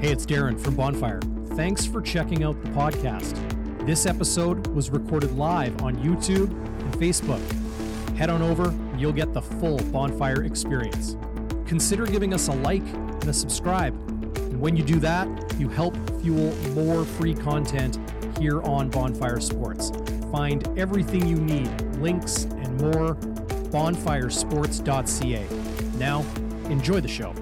Hey, it's Darren from Bonfire. Thanks for checking out the podcast. This episode was recorded live on YouTube and Facebook. Head on over, and you'll get the full Bonfire experience. Consider giving us a like and a subscribe. And when you do that, you help fuel more free content here on Bonfire Sports. Find everything you need, links and more, bonfiresports.ca. Now, enjoy the show.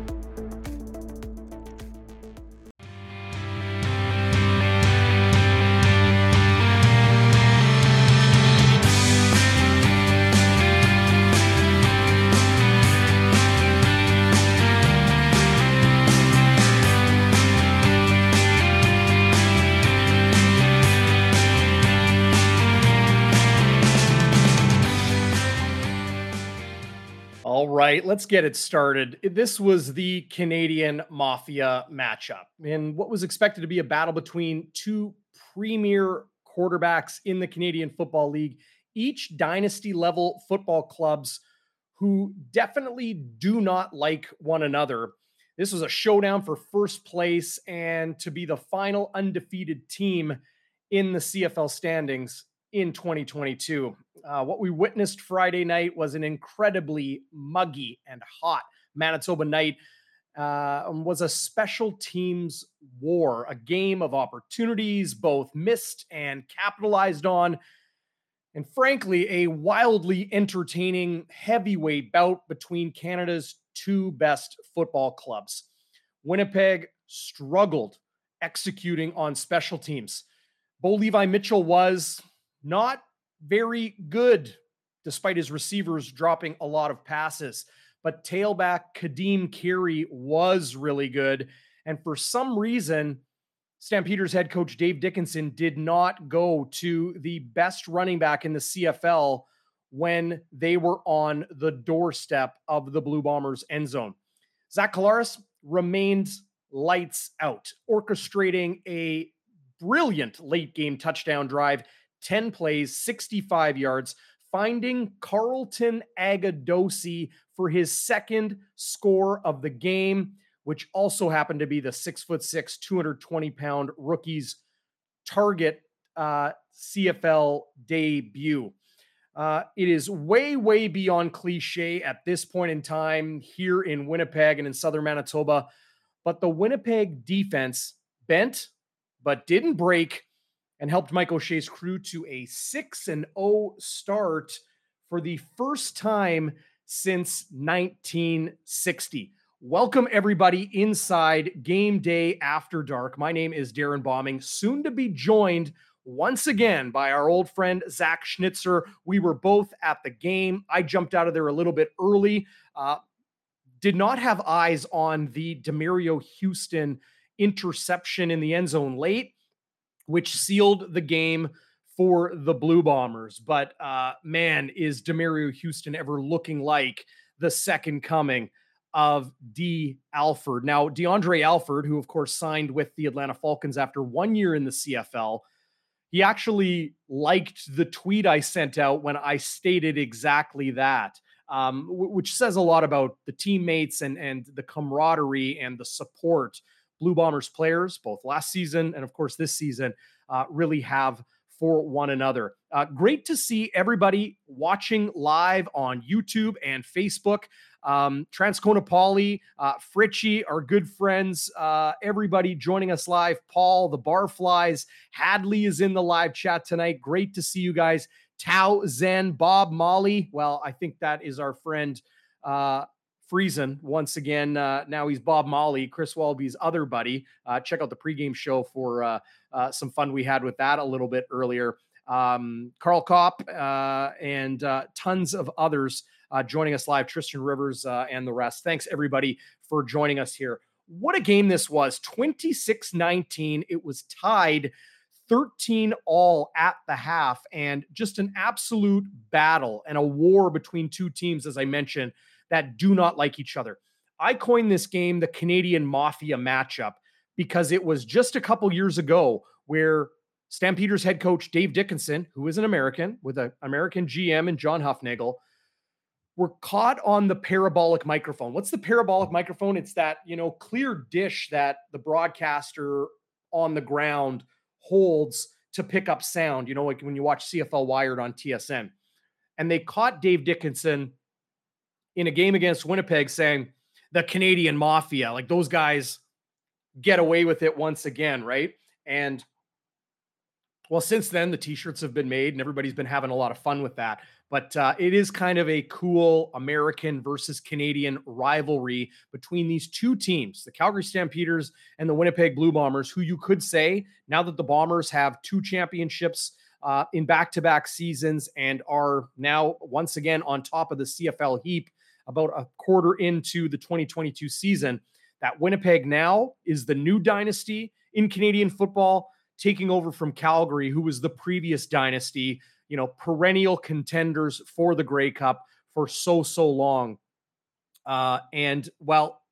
Right, let's get it started. This was the Canadian Mafia matchup in what was expected to be a battle between two premier quarterbacks in the Canadian Football League, each dynasty level football clubs who definitely do not like one another. This was a showdown for first place and to be the final undefeated team in the CFL standings in 2022. Uh, what we witnessed Friday night was an incredibly muggy and hot Manitoba night. Uh, was a special teams war, a game of opportunities, both missed and capitalized on. And frankly, a wildly entertaining heavyweight bout between Canada's two best football clubs. Winnipeg struggled executing on special teams. Bo Levi Mitchell was not very good, despite his receivers dropping a lot of passes. But tailback Ka'Deem Carey was really good. And for some reason, Stampeders head coach Dave Dickenson did not go to the best running back in the CFL when they were on the doorstep of the Blue Bombers end zone. Zach Collaros remained lights out, orchestrating a brilliant late game touchdown drive 10 plays, 65 yards, finding Carlton Agudosi for his second score of the game, which also happened to be the six foot six, 220 pound rookie's target uh, CFL debut. Uh, it is way, way beyond cliche at this point in time here in Winnipeg and in southern Manitoba. But the Winnipeg defense bent, but didn't break and helped Mike O'Shea's crew to a 6 and 0 start for the first time since 1960. Welcome, everybody, inside Game Day After Dark. My name is Darren Bombing, soon to be joined once again by our old friend Zach Schnitzer. We were both at the game. I jumped out of there a little bit early. Uh, did not have eyes on the Demerio Houston interception in the end zone late which sealed the game for the Blue Bombers. But uh, man, is Demerio Houston ever looking like the second coming of D. Alford? Now, DeAndre Alford, who of course signed with the Atlanta Falcons after one year in the CFL, he actually liked the tweet I sent out when I stated exactly that. Um, which says a lot about the teammates and and the camaraderie and the support Blue Bombers players, both last season and of course this season, uh, really have for one another. Uh, great to see everybody watching live on YouTube and Facebook. Um, Transcona Polly, uh, Fritchie, our good friends, uh, everybody joining us live. Paul, the Barflies, Hadley is in the live chat tonight. Great to see you guys. Tao Zen, Bob Molly. Well, I think that is our friend uh, Friesen once again. Uh, now he's Bob Molly, Chris Walby's other buddy. Uh, check out the pregame show for uh, uh some fun we had with that a little bit earlier. Um, Carl Kopp uh, and tons of others joining us live, Tristan Rivers and the rest. Thanks everybody for joining us here. What a game this was 26 19. It was tied 13 all at the half and just an absolute battle and a war between two teams, as I mentioned that do not like each other. I coined this game the Canadian Mafia matchup because it was just a couple years ago where Stampeders head coach Dave Dickenson, who is an American with an American GM and John Hufnagel, were caught on the parabolic microphone. What's the parabolic microphone? It's that, you know, clear dish that the broadcaster on the ground holds to pick up sound, you know, like when you watch CFL Wired on TSN. And they caught Dave Dickenson in a game against Winnipeg saying, the Canadian mafia, like those guys get away with it once again, right? And well, since then, the t shirts have been made and everybody's been having a lot of fun with that. But uh, it is kind of a cool American versus Canadian rivalry between these two teams, the Calgary Stampeders and the Winnipeg Blue Bombers, who you could say, now that the Bombers have two championships uh, in back to back seasons and are now once again on top of the CFL heap about a quarter into the 2022 season, that Winnipeg now is the new dynasty in Canadian football, taking over from Calgary, who was the previous dynasty you know, perennial contenders for the Grey Cup for so, so long. Uh, and while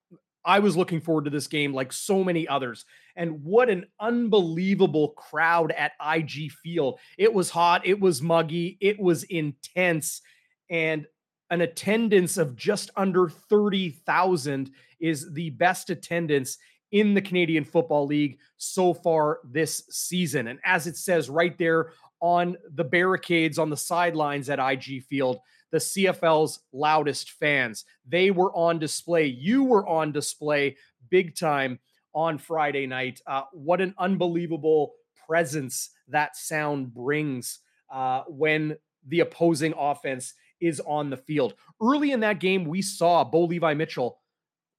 I was looking forward to this game like so many others. And what an unbelievable crowd at IG Field. It was hot, it was muggy, it was intense. And an attendance of just under 30,000 is the best attendance in the Canadian Football League so far this season. And as it says right there on the barricades on the sidelines at IG Field, the CFL's loudest fans. They were on display. You were on display big time on Friday night. Uh, what an unbelievable presence that sound brings uh, when the opposing offense is on the field. Early in that game, we saw Bo Levi Mitchell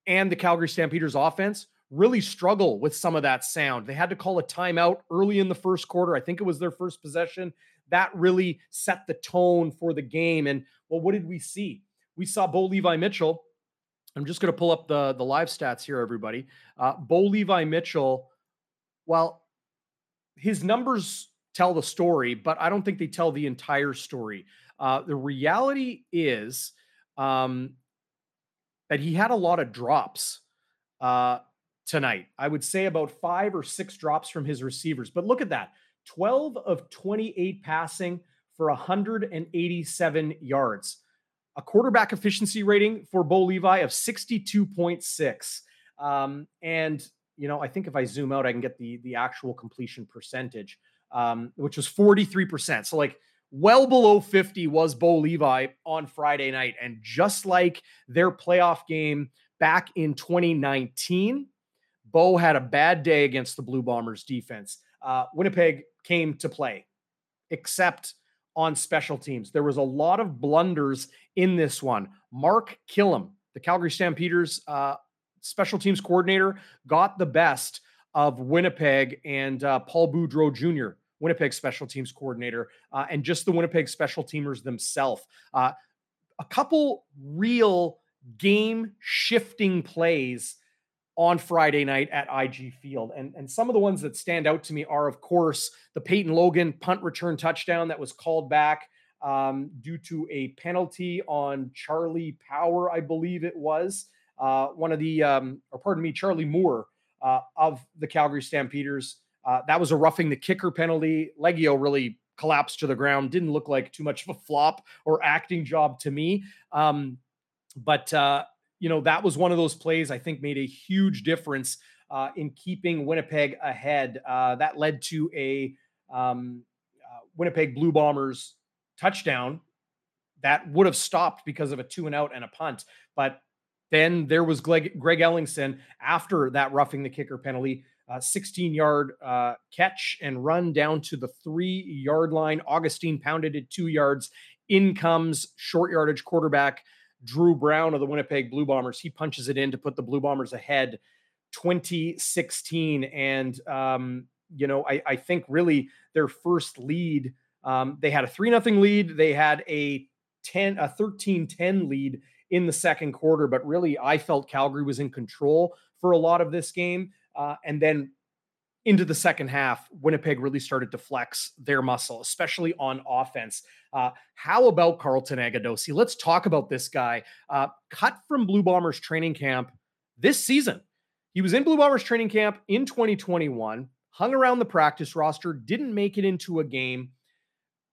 and the Calgary Stampeders offense really struggle with some of that sound. They had to call a timeout early in the first quarter. I think it was their first possession. That really set the tone for the game. And well, what did we see? We saw Bo Levi Mitchell. I'm just going to pull up the, the live stats here, everybody. Uh, Bo Levi Mitchell, well, his numbers tell the story, but I don't think they tell the entire story. Uh, the reality is um, that he had a lot of drops. Uh, tonight. I would say about five or six drops from his receivers. But look at that 12 of 28 passing for 187 yards. A quarterback efficiency rating for Bo Levi of 62.6. Um, and, you know, I think if I zoom out, I can get the, the actual completion percentage, um, which was 43%. So, like, well below 50 was Bo Levi on Friday night. And just like their playoff game back in 2019, Bo had a bad day against the Blue Bombers defense. Uh, Winnipeg came to play, except on special teams. There was a lot of blunders in this one. Mark Kilam, the Calgary Stampeders uh, special teams coordinator, got the best of Winnipeg and uh, Paul Boudreau Jr., Winnipeg special teams coordinator, uh, and just the Winnipeg special teamers themselves. Uh, a couple real game shifting plays on Friday night at IG Field. And, and some of the ones that stand out to me are, of course, the Peyton Logan punt return touchdown that was called back um, due to a penalty on Charlie Power, I believe it was. Uh, one of the, um, or pardon me, Charlie Moore uh, of the Calgary Stampeders. Uh, that was a roughing the kicker penalty. Liegghio really collapsed to the ground. Didn't look like too much of a flop or acting job to me. Um, but uh, you know, that was one of those plays I think made a huge difference uh, in keeping Winnipeg ahead. Uh, that led to a um, uh, Winnipeg Blue Bombers touchdown that would have stopped because of a two and out and a punt. But then there was Greg, Greg Ellingson after that roughing the kicker penalty, 16 yard uh, catch and run down to the three yard line. Augustine pounded it two yards. In comes short yardage quarterback Dru Brown of the Winnipeg Blue Bombers. He punches it in to put the Blue Bombers ahead 2016. And, um, you know, I, I, think really their first lead, um, they had a 3 nothing lead. They had a 10, a 13 10 lead in the second quarter. But really, I felt Calgary was in control for a lot of this game. Uh, and then into the second half, Winnipeg really started to flex their muscle, especially on offense. Uh, how about Carlton Agudosi? Let's talk about this guy. Uh, cut from Blue Bombers training camp this season. He was in Blue Bombers training camp in 2021, hung around the practice roster, didn't make it into a game.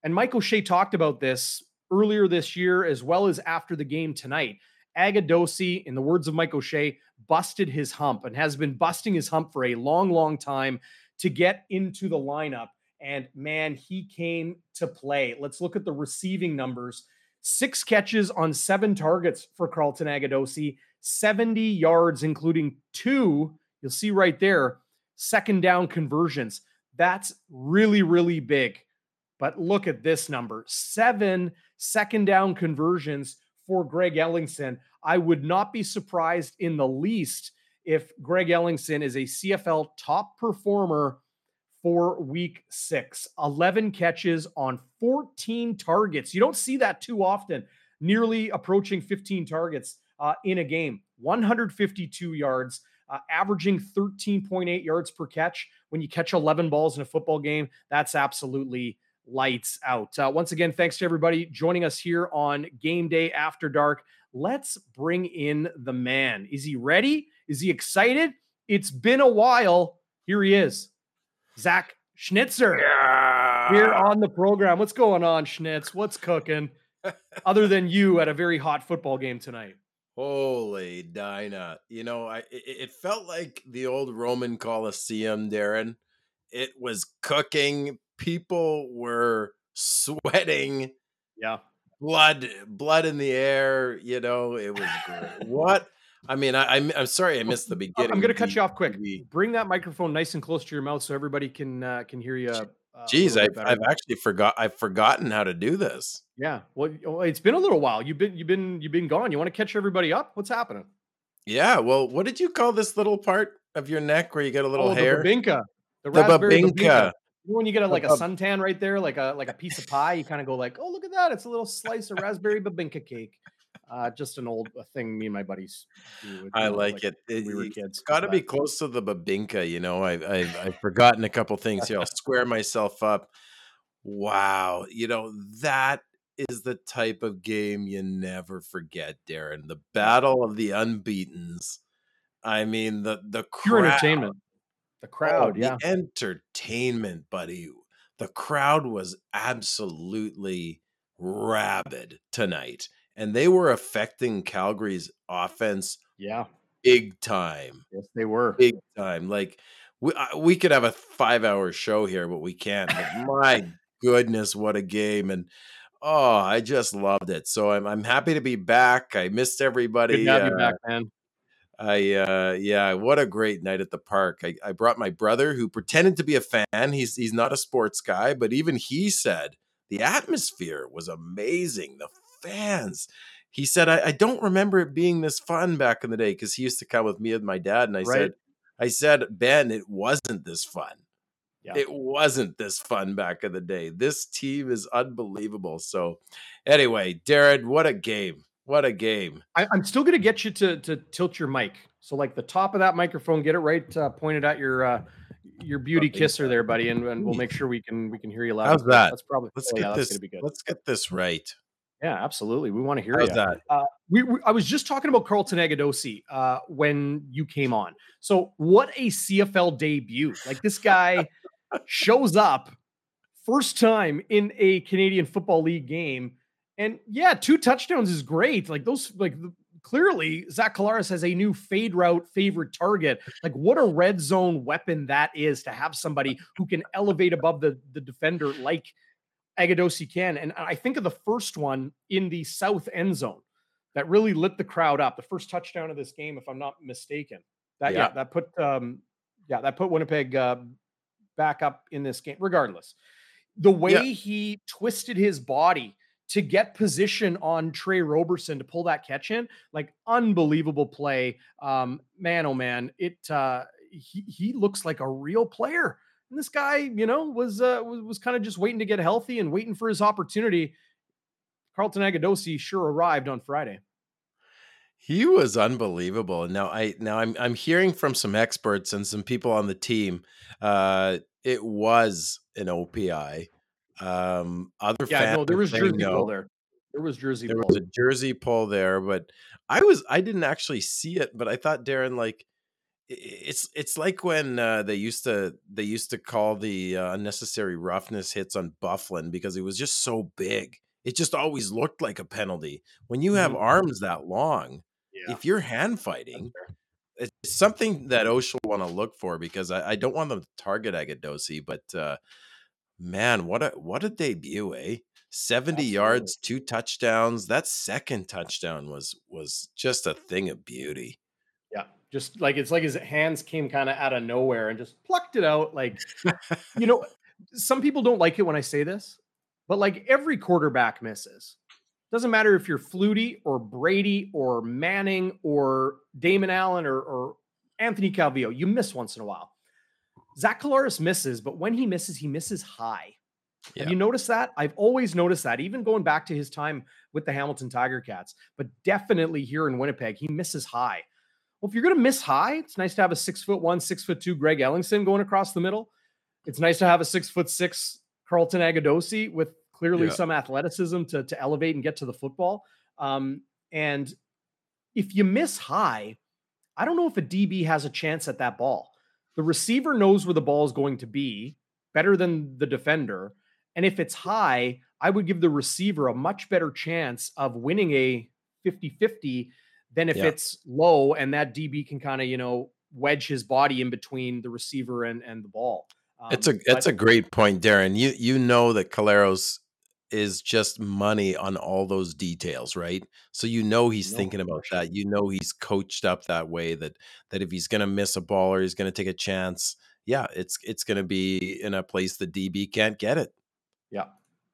And Mike O'Shea talked about this earlier this year, as well as after the game tonight. Agudosi, in the words of Mike O'Shea, busted his hump and has been busting his hump for a long, long time to get into the lineup. And man, he came to play. Let's look at the receiving numbers. Six catches on seven targets for Carlton Agudosi, 70 yards, including two, you'll see right there, second down conversions. That's really, really big. But look at this number seven second down conversions for Greg Ellingson. I would not be surprised in the least if Greg Ellingson is a CFL top performer for week six 11 catches on 14 targets. You don't see that too often, nearly approaching 15 targets uh, in a game, 152 yards. Uh, averaging 13.8 yards per catch when you catch 11 balls in a football game. That's absolutely lights out. Uh, once again, thanks to everybody joining us here on Game Day After Dark. Let's bring in the man. Is he ready? Is he excited? It's been a while. Here he is, Zach Schnitzer, yeah. here on the program. What's going on, Schnitz? What's cooking? Other than you at a very hot football game tonight. Holy Dinah. You know, I it, it felt like the old Roman Colosseum, Darren. It was cooking. People were sweating. Yeah. Blood, blood in the air. You know, it was great. what? I mean, I, am I'm, I'm sorry I missed the beginning. I'm going to cut you off quick. Bring that microphone nice and close to your mouth so everybody can uh, can hear you. Uh, Jeez, I've, I've actually forgot. I've forgotten how to do this. Yeah, well, it's been a little while. You've been you've been you've been gone. You want to catch everybody up? What's happening? Yeah. Well, what did you call this little part of your neck where you get a little oh, hair? The babinka. The, the babinka. babinka. When you get a, like a suntan right there, like a like a piece of pie, you kind of go like, "Oh, look at that! It's a little slice of raspberry babinka cake." Uh, just an old uh, thing me and my buddies do. I uh, like, like, it. Eh, it we were kids. It's got to be close to the babinka. You know, I've, I've, I've forgotten a couple things here. I'll square myself up. Wow. You know, that is the type of game you never forget, Darren. The battle of the unbeatens. I mean, the the crowd, entertainment. The crowd, oh, yeah. The entertainment, buddy. The crowd was absolutely rabid tonight and they were affecting Calgary's offense. Yeah, big time. Yes, they were big time. Like we we could have a five hour show here, but we can't. But my goodness, what a game! And oh, I just loved it. So I'm I'm happy to be back. I missed everybody. Good to have uh, you back, man. I uh yeah, what a great night at the park. I, I brought my brother who pretended to be a fan. He's he's not a sports guy, but even he said the atmosphere was amazing. The fans. He said, I, I don't remember it being this fun back in the day because he used to come with me and my dad. And I right. said, I said, Ben, it wasn't this fun. Yeah. It wasn't this fun back in the day. This team is unbelievable. So, anyway, Darren, what a game! What a game! I, am still going to get you to to tilt your mic. So, like the top of that microphone, get it right uh, pointed at your uh, your beauty kisser there, buddy, and, and we'll make sure we can we can hear you loud. How's that? That's probably let's oh, get yeah, this. Let's get this right. Yeah, absolutely. We want to hear How's you. that. Uh, we, we, I was just talking about Carlton Agudosi uh, when you came on. So, what a CFL debut! Like this guy shows up first time in a Canadian Football League game, and yeah, two touchdowns is great. Like those, like clearly Zach Collaros has a new fade route favorite target. Like what a red zone weapon that is to have somebody who can elevate above the the defender like Agudosi can. And I think of the first one in the south end zone that really lit the crowd up. The first touchdown of this game, if I'm not mistaken. That yeah, yeah that put um yeah, that put Winnipeg uh, back up in this game. Regardless, the way yeah. he twisted his body to get position on Tre Roberson to pull that catch in, like unbelievable play. Um, man, oh man, it uh, he he looks like a real player. And this guy, you know, was uh, was, was kind of just waiting to get healthy and waiting for his opportunity. Carlton Agudosi sure arrived on Friday. He was unbelievable. Now I now I'm I'm hearing from some experts and some people on the team. Uh, it was an OPI. Um, other yeah, no, there was jersey no. there. There was jersey. There was a jersey pull there, but I was I didn't actually see it, but I thought Darren like it's it's like when uh, they used to they used to call the uh, unnecessary roughness hits on Bufflin because he was just so big it just always looked like a penalty. When you have Mhm. arms that long, Yeah. if you're hand fighting, it's something that O'Shea will want to look for because I, I don't want them to target Agudosi, but uh, man, what a what a debut, eh? 70 yards, two touchdowns. That second touchdown was was just a thing of beauty. Yeah, just like it's like his hands came kind of out of nowhere and just plucked it out. Like, you know, some people don't like it when I say this, but like every quarterback misses. Doesn't matter if you're Flutie or Brady or Manning or Damon Allen or, or Anthony Calvillo, you miss once in a while. Zach Collaros misses, but when he misses, he misses high. Yeah. Have you noticed that? I've always noticed that, even going back to his time with the Hamilton Tiger Cats, but definitely here in Winnipeg, he misses high. Well, if you're going to miss high, it's nice to have a six foot one, six foot two Greg Ellingson going across the middle. It's nice to have a six foot six Carlton Agudosi with clearly Yeah. some athleticism to, to elevate and get to the football. Um, and if you miss high, I don't know if a DB has a chance at that ball. The receiver knows where the ball is going to be better than the defender. And if it's high, I would give the receiver a much better chance of winning a 50 50 than if Yeah. it's low and that DB can kind of, you know, wedge his body in between the receiver and, and the ball. It's a Um, it's but- a great point, Darren. You you know that Collaros is just money on all those details, right? So you know he's No, thinking about sure. that. You know he's coached up that way that that if he's going to miss a ball or he's going to take a chance, yeah, it's it's going to be in a place the DB can't get it. Yeah.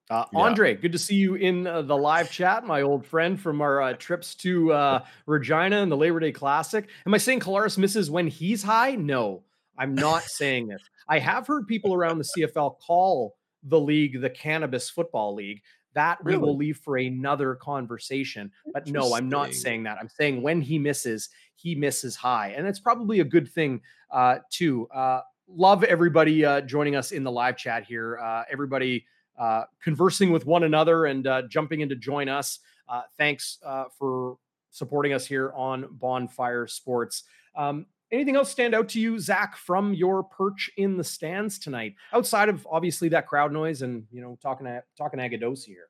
Uh, Yeah. Andre, good to see you in uh, the live chat, my old friend from our uh, trips to uh, Regina and the Labor Day Classic. Am I saying Collaros misses when he's high? No, I'm not saying this. I have heard people around the CFL call the league the Cannabis Football League. That we will leave for another conversation. But no, I'm not saying that. I'm saying when he misses, he misses high. And it's probably a good thing, uh, too. Uh, love everybody uh, joining us in the live chat here. Uh, everybody uh, conversing with one another and uh, jumping in to join us. Uh, thanks uh, for supporting us here on Bonfire Sports. Um, anything else stand out to you, Zach, from your perch in the stands tonight, outside of obviously that crowd noise and you know talking talking Agudosi here?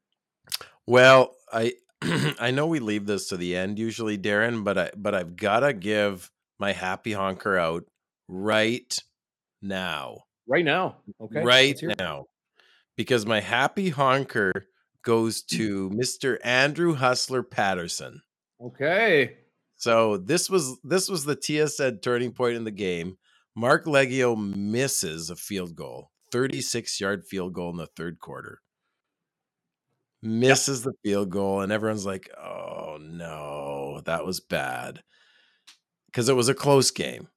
Well, I I know we leave this to the end usually, Darren, but I but I've got to give my happy honker out right now. Right now, okay, right let's hear it. now because my happy honker goes to Mr. Andrew Hustler Patterson. Okay, So this was this was the TSN turning point in the game. Marc Liegghio misses a field goal, 36 yard field goal in the third quarter. Misses the field goal, and everyone's like, oh no, that was bad. Because it was a close game.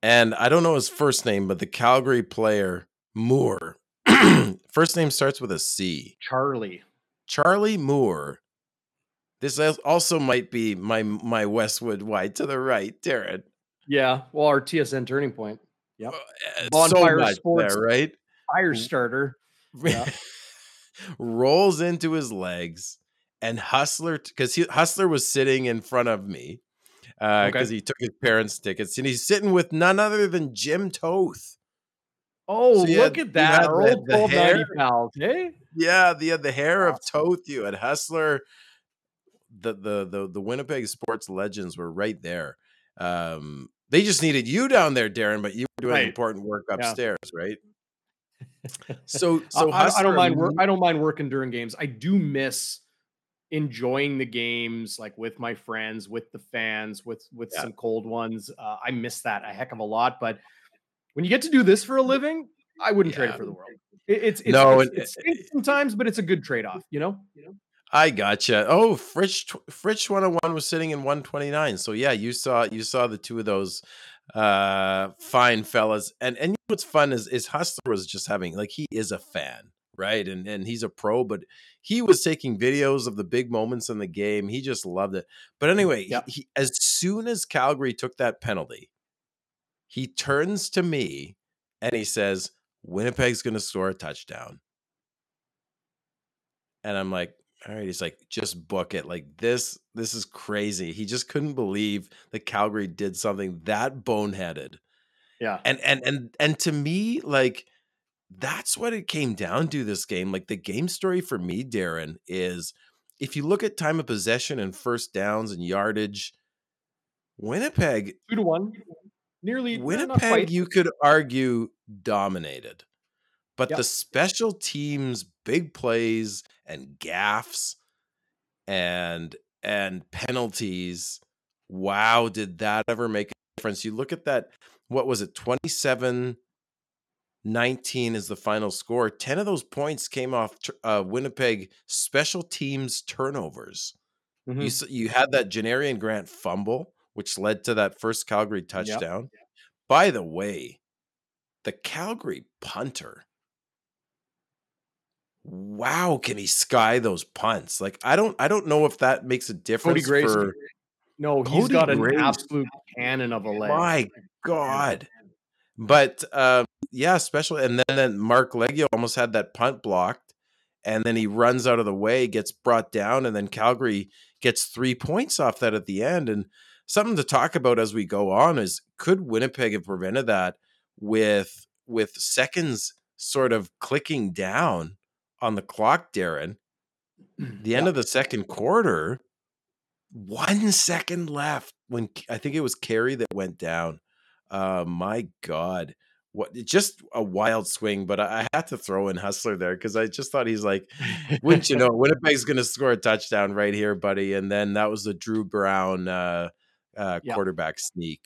And I don't know his first name, but the Calgary player, Moore, first name starts with a C. Charlie. Charlie Moore. This also might be my my Westwood wide to the right, Darren. Yeah, well, our TSN turning point, Yep. Uh, Bonfire so Sports. there, right? fire starter. Yeah. Rolls into his legs, and Hustler, because Hustler was sitting in front of me, because Okay. he took his parents' tickets, and he's sitting with none other than Jim Toth. Oh, So look had- at that, the- old the hair. pals, eh? Yeah, the the hair of. Toth. You had Hustler. The the the the Winnipeg sports legends were right there. Um, they just needed you down there, Darren, but you were doing Right. important work Yeah. upstairs, right? So so I, I don't mind. Wor- mo- I don't mind working during games. I do miss enjoying the games, like with my friends, with the fans, with with Yeah. some cold ones. Uh, I miss that a heck of a lot. But when you get to do this for a living, I wouldn't trade it for the world. It, it's it's, No, it's, it stinks sometimes, but it's a good trade off. You know. You know. I gotcha. Oh, Fritz Fritz 101 was sitting in 129. So yeah, you saw you saw the two of those uh fine fellas. And and what's fun is is Hustler was just having like he is a fan, right? And and he's a pro, but he was taking videos of the big moments in the game. He just loved it. But anyway, he- he, as soon as Calgary took that penalty, he turns to me and he says, Winnipeg's going to score a touchdown. And I'm like, all right. He's like, just book it. Like this, this is crazy. He just couldn't believe that Calgary did something that boneheaded. Yeah. And and and and to me, like that's what it came down to this game. Like the game story for me, Darren, is if you look at time of possession and first downs and yardage, Winnipeg two to one, nearly Winnipeg, you could argue dominated, but yep. the special teams, big plays and gaffs, and and penalties. Wow, did that ever make a difference? You look at that. What was it? Twenty seven 19 is the final score. 10 of those points came off uh, Winnipeg special teams turnovers. Mm-hmm. You you had that Janarion Grant fumble, which led to that first Calgary touchdown. Yep. By the way, the Calgary punter. Wow, can he sky those punts? Like I don't I don't know if that makes a difference for No, he's Cody got an Grace. absolute cannon of a leg. My God. But uh, yeah, especially and then, then Marc Liegghio almost had that punt blocked, and then he runs out of the way, gets brought down, and then Calgary gets three points off that at the end. And something to talk about as we go on is could Winnipeg have prevented that with with seconds sort of clicking down on the clock, Darren? The end yeah. of the second quarter, one second left when I think it was Carey that went down. Uh, my God what just a wild swing, but I, I had to throw in Hustler there because I just thought he's like, wouldn't you know, Winnipeg's going to score a touchdown right here, buddy. And then that was the Dru Brown uh, uh, yeah. quarterback sneak.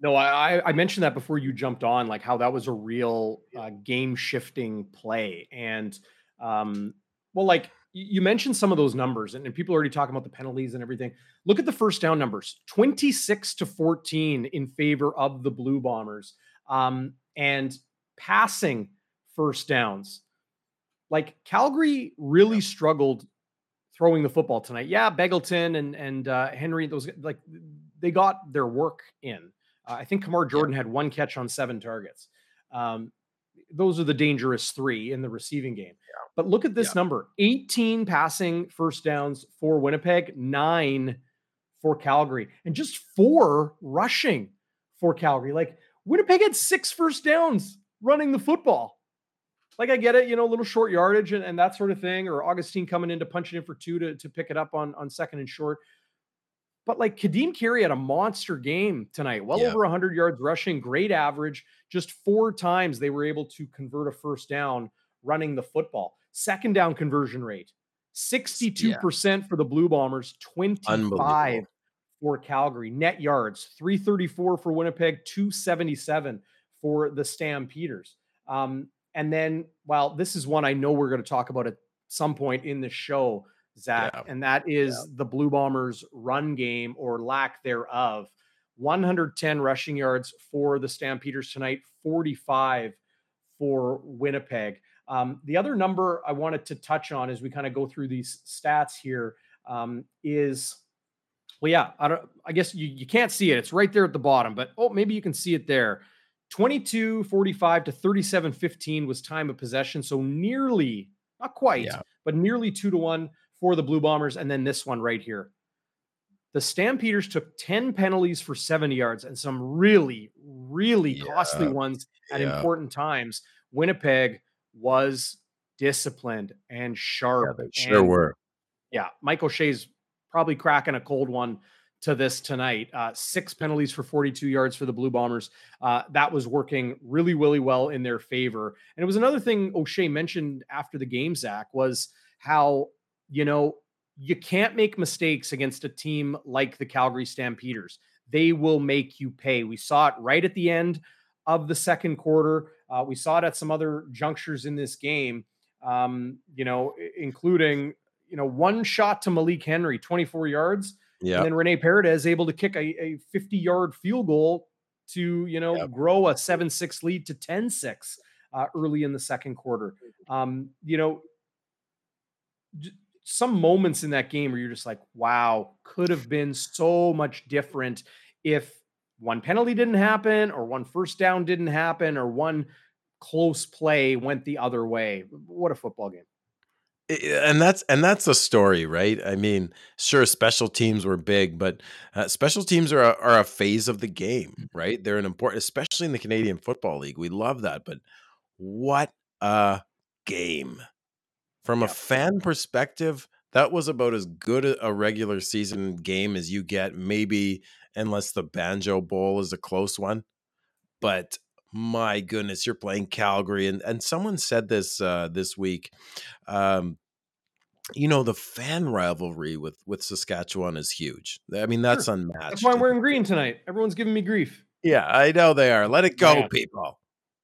No, I, I mentioned that before you jumped on, like how that was a real uh, game shifting play. And, um, well, like you mentioned some of those numbers, and, and people are already talking about the penalties and everything. Look at the first down numbers 26 to 14 in favor of the Blue Bombers. Um, and passing first downs. Like Calgary really struggled throwing the football tonight. Yeah, Begelton and and uh, Henry, those like they got their work in. Uh, I think Kamar Jordan had one catch on seven targets. Um, those are the dangerous three in the receiving game. Yeah. But look at this yeah. number 18 passing first downs for Winnipeg, nine for Calgary, and just four rushing for Calgary. Like Winnipeg had six first downs running the football. Like I get it, you know, a little short yardage and, and that sort of thing, or Augustine coming in to punch it in for two to, to pick it up on, on second and short. But like Ka'Deem Carey had a monster game tonight, well yeah. over 100 yards rushing, great average. Just four times they were able to convert a first down running the football. Second down conversion rate, 62% yeah. for the Blue Bombers, 25 for Calgary. Net yards 334 for Winnipeg, 277 for the Stampeders. Um, and then, well, this is one I know we're going to talk about at some point in the show, Zach, yeah. and that is yeah. the Blue Bombers' run game or lack thereof. 110 rushing yards for the Stampeders tonight, 45 for Winnipeg. Um, the other number I wanted to touch on as we kind of go through these stats here um, is well, yeah, I don't. I guess you, you can't see it. It's right there at the bottom, but oh, maybe you can see it there. 22 45 to 37 15 was time of possession. So nearly, not quite, yeah. but nearly two to one for the Blue Bombers. And then this one right here. The Stampeders took 10 penalties for 70 yards and some really, really yeah. costly ones at yeah. important times. Winnipeg was disciplined and sharp. Yeah, they sure and, were. Yeah. Mike O'Shea's probably cracking a cold one to this tonight. Uh, six penalties for 42 yards for the Blue Bombers. Uh, that was working really, really well in their favor. And it was another thing O'Shea mentioned after the game, Zach, was how, you know, you can't make mistakes against a team like the Calgary Stampeders. They will make you pay. We saw it right at the end of the second quarter. Uh, we saw it at some other junctures in this game, um, you know, including you know, one shot to Malik Henry, 24 yards. Yeah. And then Rene Paredes able to kick a, a 50 yard field goal to, you know, yep. grow a 7 6 lead to 10 6 uh, early in the second quarter. Um, you know, j- some moments in that game where you're just like, wow, could have been so much different if one penalty didn't happen or one first down didn't happen or one close play went the other way. What a football game and that's and that's a story, right? I mean, sure, special teams were big, but uh, special teams are a, are a phase of the game, right? They're an important, especially in the Canadian Football League. We love that, but what a game. From a fan perspective, that was about as good a regular season game as you get, maybe unless the Banjo Bowl is a close one. But my goodness, you're playing Calgary, and and someone said this uh, this week. Um, you know the fan rivalry with with Saskatchewan is huge. I mean that's sure. unmatched. That's why I'm wearing green tonight. Everyone's giving me grief. Yeah, I know they are. Let it go, yeah. people.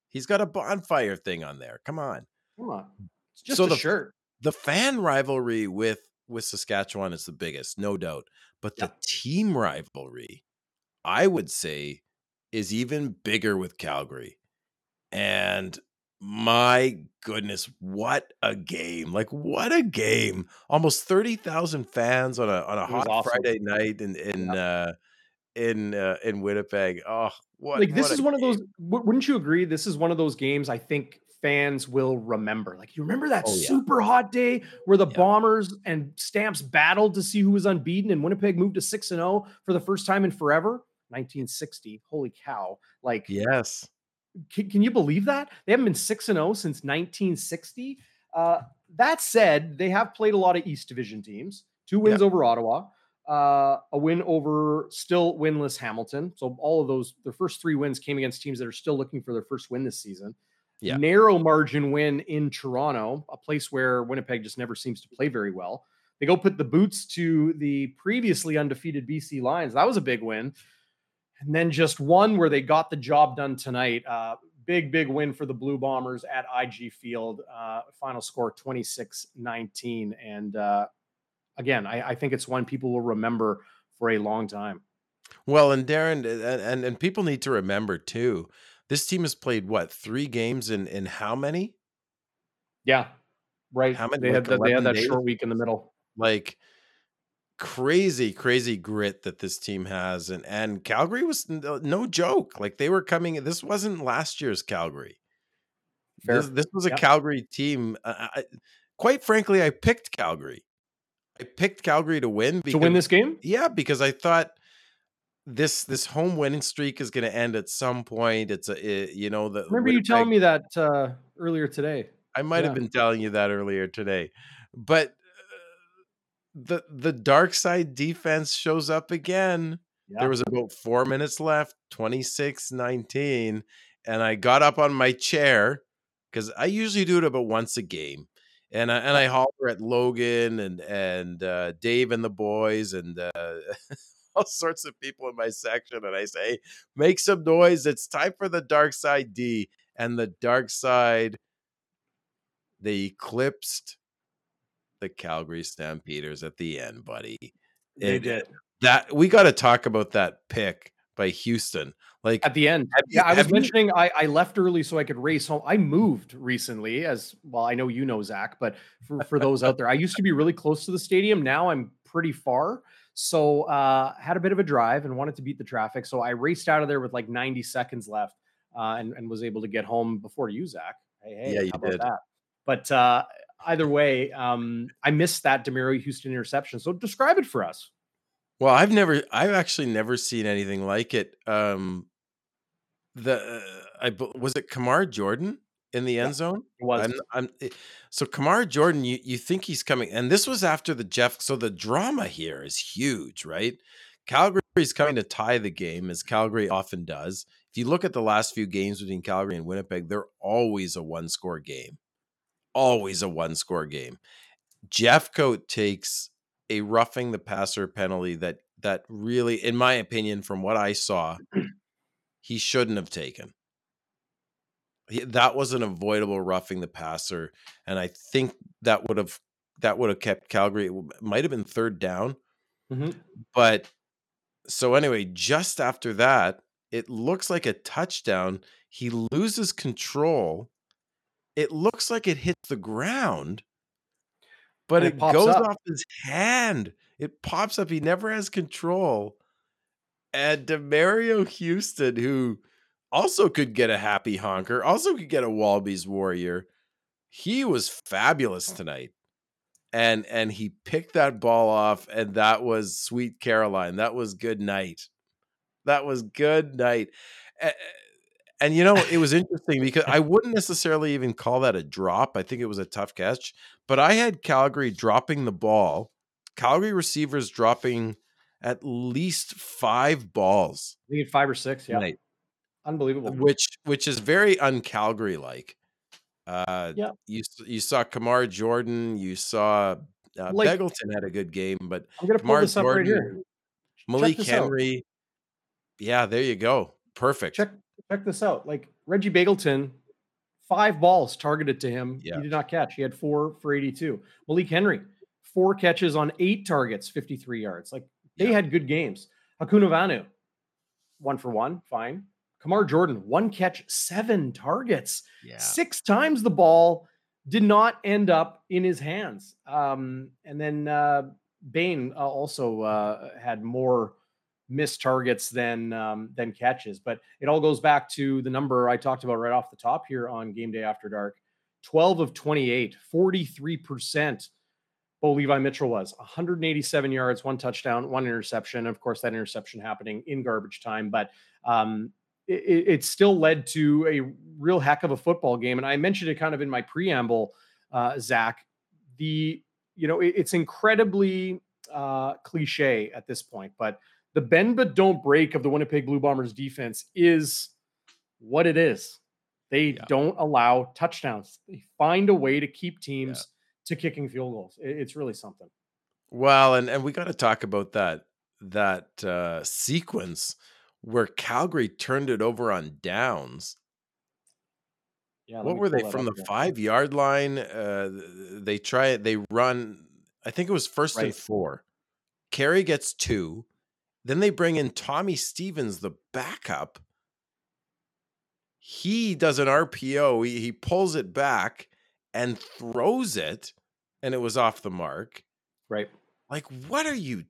He's got a bonfire thing on there. Come on. Come on. It's just so a the, shirt. The fan rivalry with with Saskatchewan is the biggest, no doubt. But the team rivalry, I would say, is even bigger with Calgary. And my goodness, what a game. Like what a game. Almost 30,000 fans on a on a hot awesome. Friday night in in uh in uh, in Winnipeg. Oh, what like this what is one game. of those wouldn't you agree this is one of those games I think fans will remember. Like you remember that oh, yeah. super hot day where the yeah. Bombers and Stamps battled to see who was unbeaten and Winnipeg moved to 6 and 0 for the first time in forever? 1960. Holy cow. Like Yes. Can, can you believe that? They haven't been 6 and 0 since 1960. Uh, that said, they have played a lot of East Division teams. Two wins yeah. over Ottawa, uh, a win over still winless Hamilton. So all of those, their first three wins came against teams that are still looking for their first win this season. Yeah. Narrow margin win in Toronto, a place where Winnipeg just never seems to play very well. They go put the boots to the previously undefeated BC Lions. That was a big win and then just one where they got the job done tonight. Uh, big, big win for the Blue Bombers at IG Field. Uh, final score 26 19. And uh, again, I, I, think it's one people will remember for a long time. Well, and Darren, and, and, and people need to remember too, this team has played what, three games in, in how many? Yeah, right. How many? They like had, they had that days? short week in the middle. Like, crazy crazy grit that this team has and and Calgary was uh, no joke like they were coming this wasn't last year's Calgary this, this, was a yep. Calgary team uh, I, quite frankly I picked Calgary I picked Calgary to win because, to win this game yeah because I thought this this home winning streak is going to end at some point it's a it, you know the remember Winnipeg, you telling me that uh earlier today I might yeah. have been telling you that earlier today but the the dark side defense shows up again. Yeah. There was about four minutes left, 26 19. And I got up on my chair because I usually do it about once a game. And I, and I holler at Logan and and uh, Dave and the boys and uh, all sorts of people in my section, and I say, "Make some noise! It's time for the dark side D." And the dark side, they eclipsed the Calgary Stampeders at the end, buddy. They did. That we got to talk about that pick by Houston. Like at the end. Yeah, I was mentioning. I, I left early so I could race home. I moved recently, as well. I know you know Zach, but for, for those out there, I used to be really close to the stadium. Now I'm pretty far. So uh had a bit of a drive and wanted to beat the traffic. So I raced out of there with like 90 seconds left uh and, and was able to get home before you, Zach. Hey, hey, yeah, you did. That? But uh either way, um, I missed that Demerio Houston interception. So describe it for us. Well, I've never, I've actually never seen anything like it. Um, the, uh, I was it Kamar Jordan in the end yeah, zone. It was. I'm, I'm, eh, so Kamara Jordan, you you think he's coming, and this was after the Jeff. So the drama here is huge, right? Calgary's coming to tie the game, as Calgary often does. If you look at the last few games between Calgary and Winnipeg, they're always a one score game always a one score game. Jeffcoat takes a roughing the passer penalty that that really, in my opinion, from what I saw, he shouldn't have taken. That was an avoidable roughing the passer, and I think that would have that would have kept Calgary. It might have been third down, mm-hmm. but so anyway, just after that, it looks like a touchdown. He loses control it looks like it hits the ground, but it, it goes up. off his hand. It pops up. He never has control. And Demario Houston, who also could get a happy honker, also could get a Walby's warrior. He was fabulous tonight. And and he picked that ball off, and that was sweet Caroline. That was good night. That was good night And you know, it was interesting because I wouldn't necessarily even call that a drop. I think it was a tough catch, but I had Calgary dropping the ball, Calgary receivers dropping at least five balls. I think five or six, yeah. Tonight, Unbelievable. Which which is very un-Calgary like. Uh, yeah. You you saw Kamar Jordan, you saw uh, like, had a good game, but I'm gonna Kamar pull this Jordan, up right here. Malik Henry. Out. Yeah, there you go. Perfect. Check check this out. Like Reggie Begelton, five balls targeted to him. Yeah. He did not catch. He had four for 82. Malik Henry, four catches on eight targets, 53 yards. Like they yeah. had good games. Hakunavanhu, one for one, fine. Kamar Jordan, one catch, seven targets, yeah. six times the ball did not end up in his hands. Um, and then uh, Bain uh, also uh, had more missed targets than um, than catches. But it all goes back to the number I talked about right off the top here on Game Day After Dark. 12 of 28, 43%. Bo Levi Mitchell was 187 yards, one touchdown, one interception. Of course, that interception happening in garbage time. But um, it, it, still led to a real heck of a football game. And I mentioned it kind of in my preamble, uh, Zach. The you know it, it's incredibly uh, cliche at this point, but the bend but don't break of the Winnipeg Blue Bombers defense is what it is. They yeah. don't allow touchdowns. They find a way to keep teams yeah. to kicking field goals. It, it's really something. Well, and and we got to talk about that that uh, sequence where Calgary turned it over on downs. Yeah, what were they from the here. five yard line? Uh, they try it. They run. I think it was first right. and four. Carey gets two. Then they bring in Tommy Stevens, the backup. He does an RPO. He, he pulls it back and throws it, and it was off the mark. Right. Like, what are you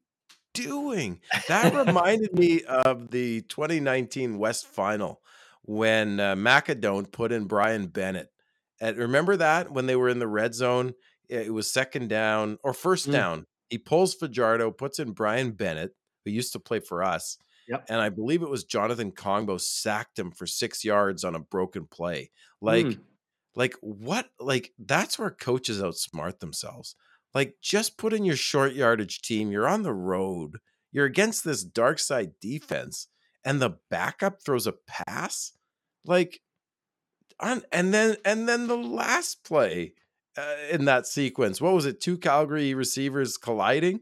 doing? That reminded me of the 2019 West Final when uh, McAdoo put in Brian Bennett. And remember that when they were in the red zone? It was second down or first mm. down. He pulls Fajardo, puts in Brian Bennett, who used to play for us. Yep. And I believe it was Jonathan Kongbo sacked him for six yards on a broken play. Like, mm. like what? Like that's where coaches outsmart themselves. Like, just put in your short yardage team. You're on the road. You're against this dark side defense, and the backup throws a pass. Like, on and then and then the last play uh, in that sequence. What was it? Two Calgary receivers colliding,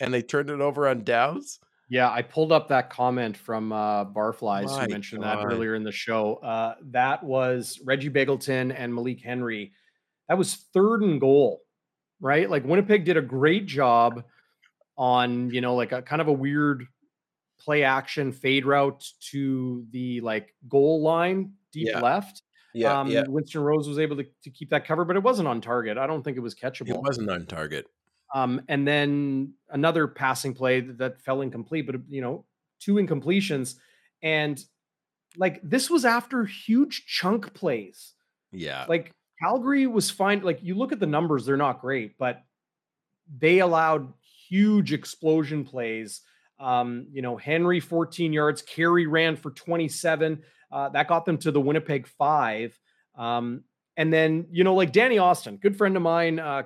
and they turned it over on downs. Yeah, I pulled up that comment from uh, Barflies My who mentioned God. that earlier in the show. Uh, that was Reggie Begelton and Malik Henry. That was third and goal right? Like Winnipeg did a great job on, you know, like a kind of a weird play action fade route to the like goal line deep yeah. left. Yeah, um, yeah. Winston Rose was able to, to keep that cover, but it wasn't on target. I don't think it was catchable. It wasn't on target. Um, and then another passing play that, that fell incomplete, but you know, two incompletions. And like this was after huge chunk plays. Yeah. Like Calgary was fine. Like you look at the numbers, they're not great, but they allowed huge explosion plays. Um, you know, Henry 14 yards, Carey ran for 27. Uh, that got them to the Winnipeg five. Um, and then, you know, like Danny Austin, good friend of mine, uh,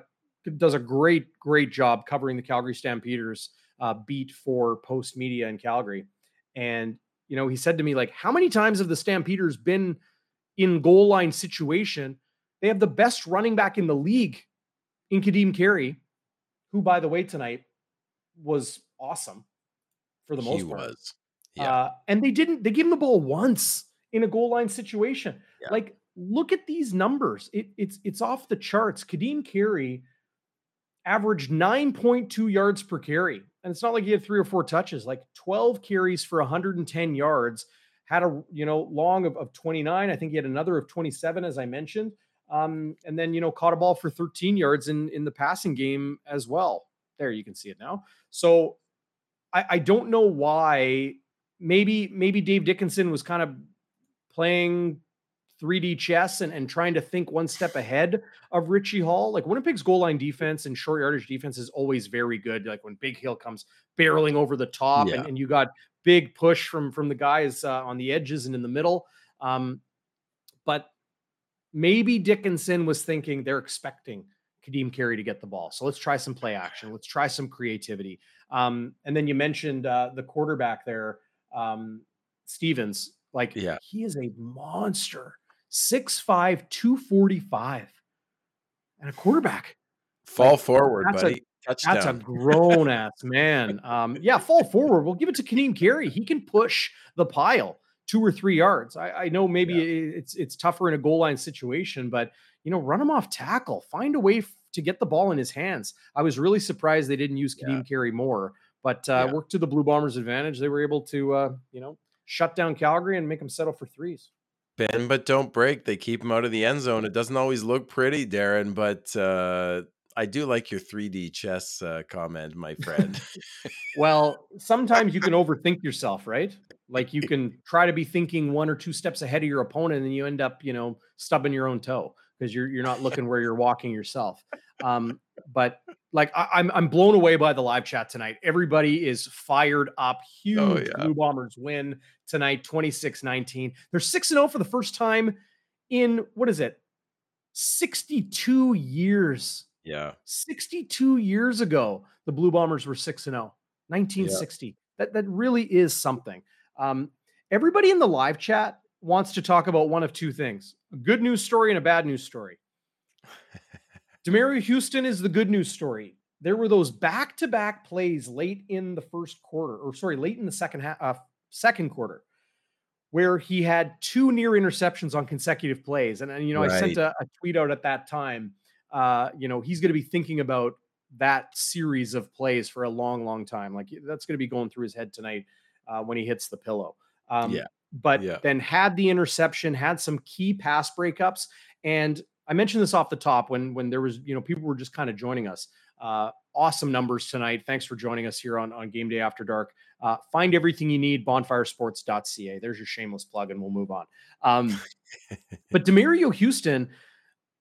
does a great, great job covering the Calgary Stampeders uh, beat for Post Media in Calgary. And, you know, he said to me, like, how many times have the Stampeders been in goal line situation they have the best running back in the league in Ka'Deem Carey, who, by the way, tonight was awesome for the most he part. Was. Yeah. Uh, and they didn't, they gave him the ball once in a goal line situation. Yeah. Like, look at these numbers. It, it's it's off the charts. Ka'Deem Carey averaged 9.2 yards per carry. And it's not like he had three or four touches, like 12 carries for 110 yards, had a you know long of, of 29. I think he had another of 27, as I mentioned. Um, and then you know caught a ball for 13 yards in in the passing game as well. There you can see it now. So I, I don't know why. Maybe maybe Dave Dickenson was kind of playing 3D chess and, and trying to think one step ahead of Richie Hall. Like Winnipeg's goal line defense and short yardage defense is always very good. Like when Big Hill comes barreling over the top yeah. and, and, you got big push from from the guys uh, on the edges and in the middle. Um, but maybe Dickenson was thinking they're expecting Ka'Deem Carey to get the ball. So let's try some play action. Let's try some creativity. Um, and then you mentioned uh, the quarterback there, um, Stevens. Like, yeah. he is a monster. 6'5, 245. And a quarterback. Fall like, forward, that's buddy. A, Touchdown. That's a grown ass man. Um, yeah, fall forward. We'll give it to Ka'Deem Carey. He can push the pile two or three yards. I, I know maybe yeah. it's it's tougher in a goal line situation, but you know, run him off tackle. Find a way f- to get the ball in his hands. I was really surprised they didn't use Ka'Deem yeah. Carey more, but uh, yeah. worked to the Blue Bombers' advantage. They were able to, uh, you know, shut down Calgary and make them settle for threes. Bend but don't break. They keep him out of the end zone. It doesn't always look pretty, Darren, but uh, I do like your 3D chess uh, comment, my friend. well, sometimes you can overthink yourself, right? Like you can try to be thinking one or two steps ahead of your opponent, and you end up, you know, stubbing your own toe because you're you're not looking where you're walking yourself. Um, but like I, am I'm, I'm blown away by the live chat tonight. Everybody is fired up. Oh, Huge oh, yeah. Blue Bombers win tonight, 26-19. They're 6 and 0 for the first time in what is it? 62 years. Yeah. 62 years ago, the Blue Bombers were 6 0. 1960. Yeah. That that really is something. Um, everybody in the live chat wants to talk about one of two things a good news story and a bad news story. Demerio Houston is the good news story. There were those back to back plays late in the first quarter, or sorry, late in the second half, uh, second quarter, where he had two near interceptions on consecutive plays. And, and you know, right. I sent a, a, tweet out at that time. Uh, you know, he's going to be thinking about that series of plays for a long, long time. Like that's going to be going through his head tonight uh, when he hits the pillow. Um, yeah but yeah. then had the interception, had some key pass breakups. And I mentioned this off the top when when there was, you know, people were just kind of joining us. Uh, awesome numbers tonight. Thanks for joining us here on, on Game Day After Dark. Uh, find everything you need, bonfiresports.ca. There's your shameless plug, and we'll move on. Um, but Demerio Houston,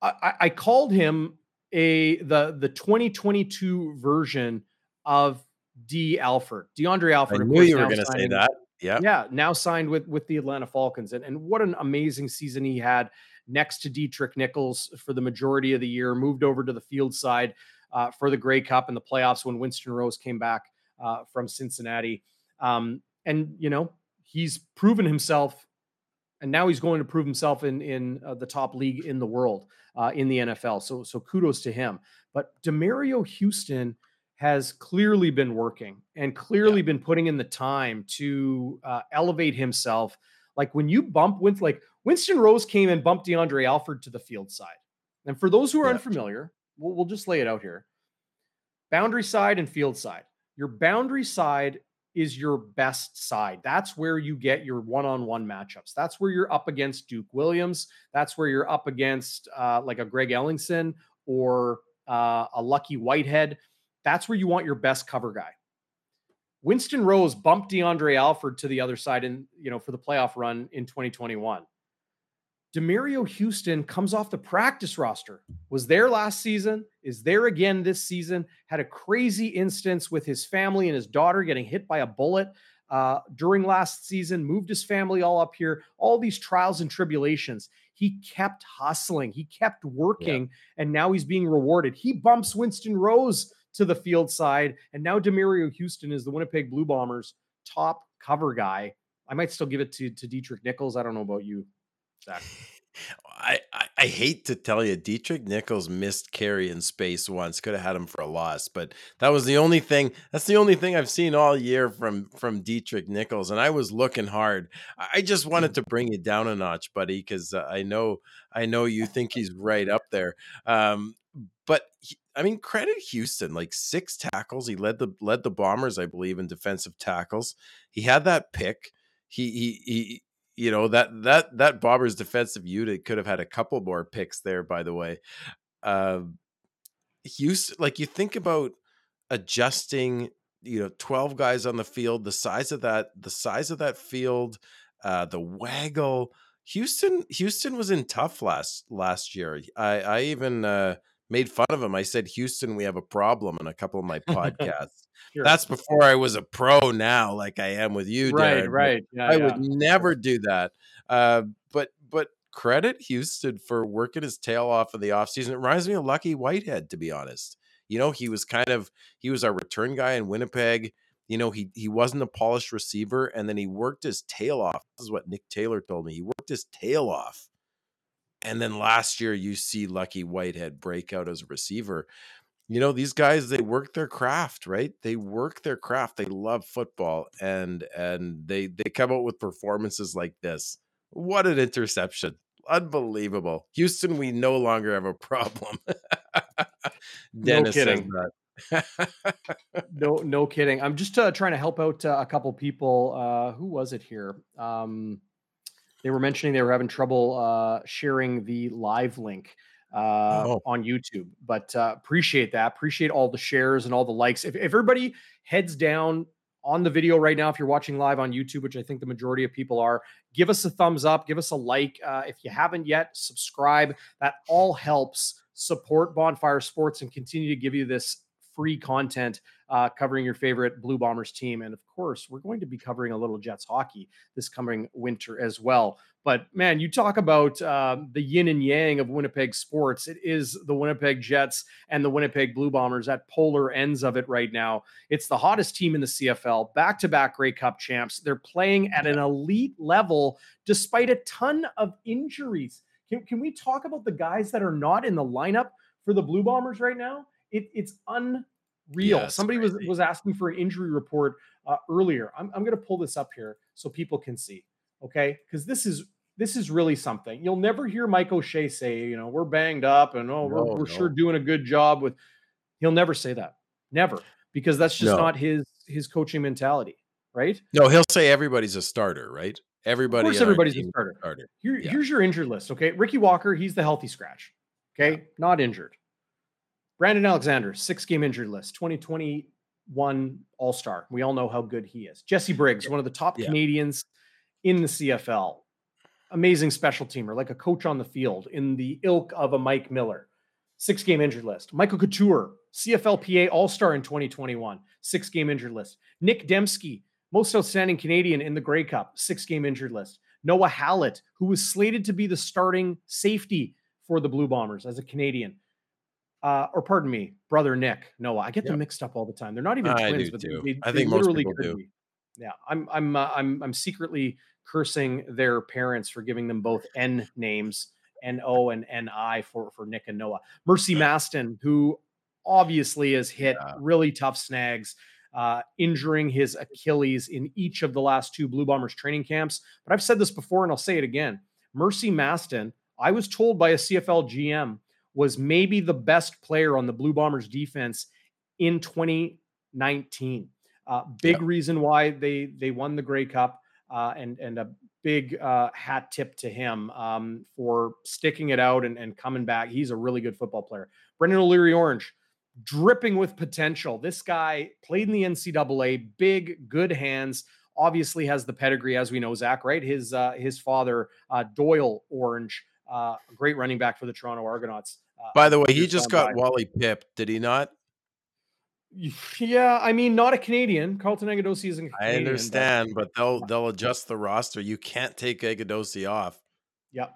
I, I, called him a the the 2022 version of D. Alford, DeAndre Alford. I knew you were going to say that. Yeah. Yeah. Now signed with with the Atlanta Falcons. And, and what an amazing season he had next to Deatrick Nichols for the majority of the year, moved over to the field side uh, for the Grey Cup and the playoffs when Winston Rose came back uh, from Cincinnati. Um, and, you know, he's proven himself and now he's going to prove himself in in uh, the top league in the world uh, in the NFL. So so kudos to him. But Demerio Houston has clearly been working and clearly yeah. been putting in the time to uh, elevate himself. Like when you bump with like Winston Rose came and bumped DeAndre Alford to the field side. And for those who are yeah. unfamiliar, we'll, we'll just lay it out here. Boundary side and field side. Your boundary side is your best side. That's where you get your one-on-one matchups. That's where you're up against Duke Williams. That's where you're up against uh, like a Greg Ellingson or uh, a Lucky Whitehead. That's where you want your best cover guy. Winston Rose bumped DeAndre Alford to the other side in, you know, for the playoff run in 2021. Demerio Houston comes off the practice roster, was there last season, is there again this season, had a crazy instance with his family and his daughter getting hit by a bullet uh, during last season, moved his family all up here, all these trials and tribulations. He kept hustling, he kept working, yeah. and now he's being rewarded. He bumps Winston Rose to the field side. And now Demerio Houston is the Winnipeg Blue Bombers top cover guy. I might still give it to, to Deatrick Nichols. I don't know about you, Zach. I, I, I hate to tell you, Deatrick Nichols missed Carey in space once. Could have had him for a loss, but that was the only thing. That's the only thing I've seen all year from from Deatrick Nichols, and I was looking hard. I just wanted to bring you down a notch, buddy, because uh, I know I know you think he's right up there. Um, but he, I mean, credit Houston, like six tackles. He led the led the Bombers, I believe, in defensive tackles. He had that pick. He he he. You know that that that Bombers defensive unit could have had a couple more picks there. By the way, uh, Houston, like you think about adjusting, you know, twelve guys on the field, the size of that, the size of that field, uh, the waggle Houston Houston was in tough last last year. I I even uh, made fun of him. I said Houston, we have a problem in a couple of my podcasts. Sure. That's before I was a pro. Now, like I am with you, right? Darren. Right. Yeah, I yeah. would never do that. Uh, but but credit Houston for working his tail off in the offseason. It reminds me of Lucky Whitehead, to be honest. You know, he was kind of he was our return guy in Winnipeg. You know, he he wasn't a polished receiver, and then he worked his tail off. This is what Nick Taylor told me. He worked his tail off. And then last year, you see Lucky Whitehead break out as a receiver. You know, these guys, they work their craft, right? They work their craft. They love football and and they they come out with performances like this. What an interception. Unbelievable. Houston, we no longer have a problem. Dennis no kidding. no, no kidding. I'm just uh, trying to help out uh, a couple people. Uh, who was it here? Um, they were mentioning they were having trouble uh, sharing the live link uh, oh. on YouTube, but uh, appreciate that. Appreciate all the shares and all the likes. If, if everybody heads down on the video right now, if you're watching live on YouTube, which I think the majority of people are, give us a thumbs up, give us a like. Uh, if you haven't yet, subscribe. That all helps support Bonfire Sports and continue to give you this free content uh, covering your favorite Blue Bombers team. And of course, we're going to be covering a little Jets hockey this coming winter as well. But man, you talk about uh, the yin and yang of Winnipeg sports. It is the Winnipeg Jets and the Winnipeg Blue Bombers at polar ends of it right now. It's the hottest team in the CFL, back to back Grey Cup champs. They're playing at an elite level despite a ton of injuries. Can, can we talk about the guys that are not in the lineup for the Blue Bombers right now? It, it's unreal. Yeah, Somebody was, was asking for an injury report uh, earlier. I'm, I'm going to pull this up here so people can see. Okay. Because this is this is really something. You'll never hear Mike O'Shea say, you know, we're banged up and oh, we're, we're no. sure doing a good job with. He'll never say that, never, because that's just no. not his his coaching mentality, right? No, he'll say everybody's a starter, right? Everybody, of course, everybody's a starter. starter. Here, yeah. Here's your injured list. Okay, Ricky Walker, he's the healthy scratch. Okay, yeah. not injured. Brandon Alexander, six game injured list, 2021 All Star. We all know how good he is. Jesse Briggs, one of the top yeah. Canadians in the CFL. Amazing special teamer, like a coach on the field in the ilk of a Mike Miller. Six game injured list. Michael Couture, CFLPA All Star in 2021, six game injured list. Nick Demski, most outstanding Canadian in the Grey Cup, six game injured list. Noah Hallett, who was slated to be the starting safety for the Blue Bombers as a Canadian, uh, or pardon me, brother Nick Noah. I get yep. them mixed up all the time. They're not even I twins, but they, they, I think most people do. Be. Yeah, I'm I'm uh, I'm I'm secretly cursing their parents for giving them both N names, N O and N I for for Nick and Noah. Mercy Maston, who obviously has hit yeah. really tough snags. Uh, injuring his Achilles in each of the last two Blue Bombers training camps. But I've said this before and I'll say it again. Mercy Maston, I was told by a CFL GM was maybe the best player on the Blue Bombers defense in 2019. Uh, big reason why they they won the Grey Cup, uh, and and a big uh, hat tip to him um, for sticking it out and, and coming back. He's a really good football player. Brendan O'Leary Orange, dripping with potential. This guy played in the NCAA, big, good hands. Obviously has the pedigree, as we know, Zach. Right, his uh, his father uh, Doyle Orange, uh, great running back for the Toronto Argonauts. Uh, By the way, he just got. Wally Pipp, did he not? Yeah, I mean, not a Canadian. Carlton Agudosi isn't. I understand, but, but, they'll they'll adjust the roster. You can't take Agudosi off. Yep.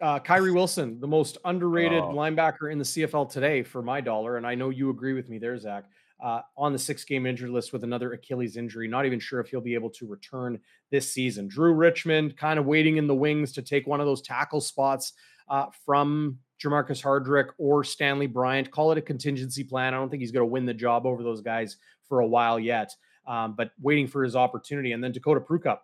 Uh, Kyrie Wilson, the most underrated oh. linebacker in the CFL today, for my dollar, and I know you agree with me there, Zach. Uh, on the six game injury list with another Achilles injury. Not even sure if he'll be able to return this season. Drew Richmond kind of waiting in the wings to take one of those tackle spots uh, from Jermarcus Hardrick or Stanley Bryant. Call it a contingency plan. I don't think he's going to win the job over those guys for a while yet, um, but waiting for his opportunity. And then Dakota Prukop,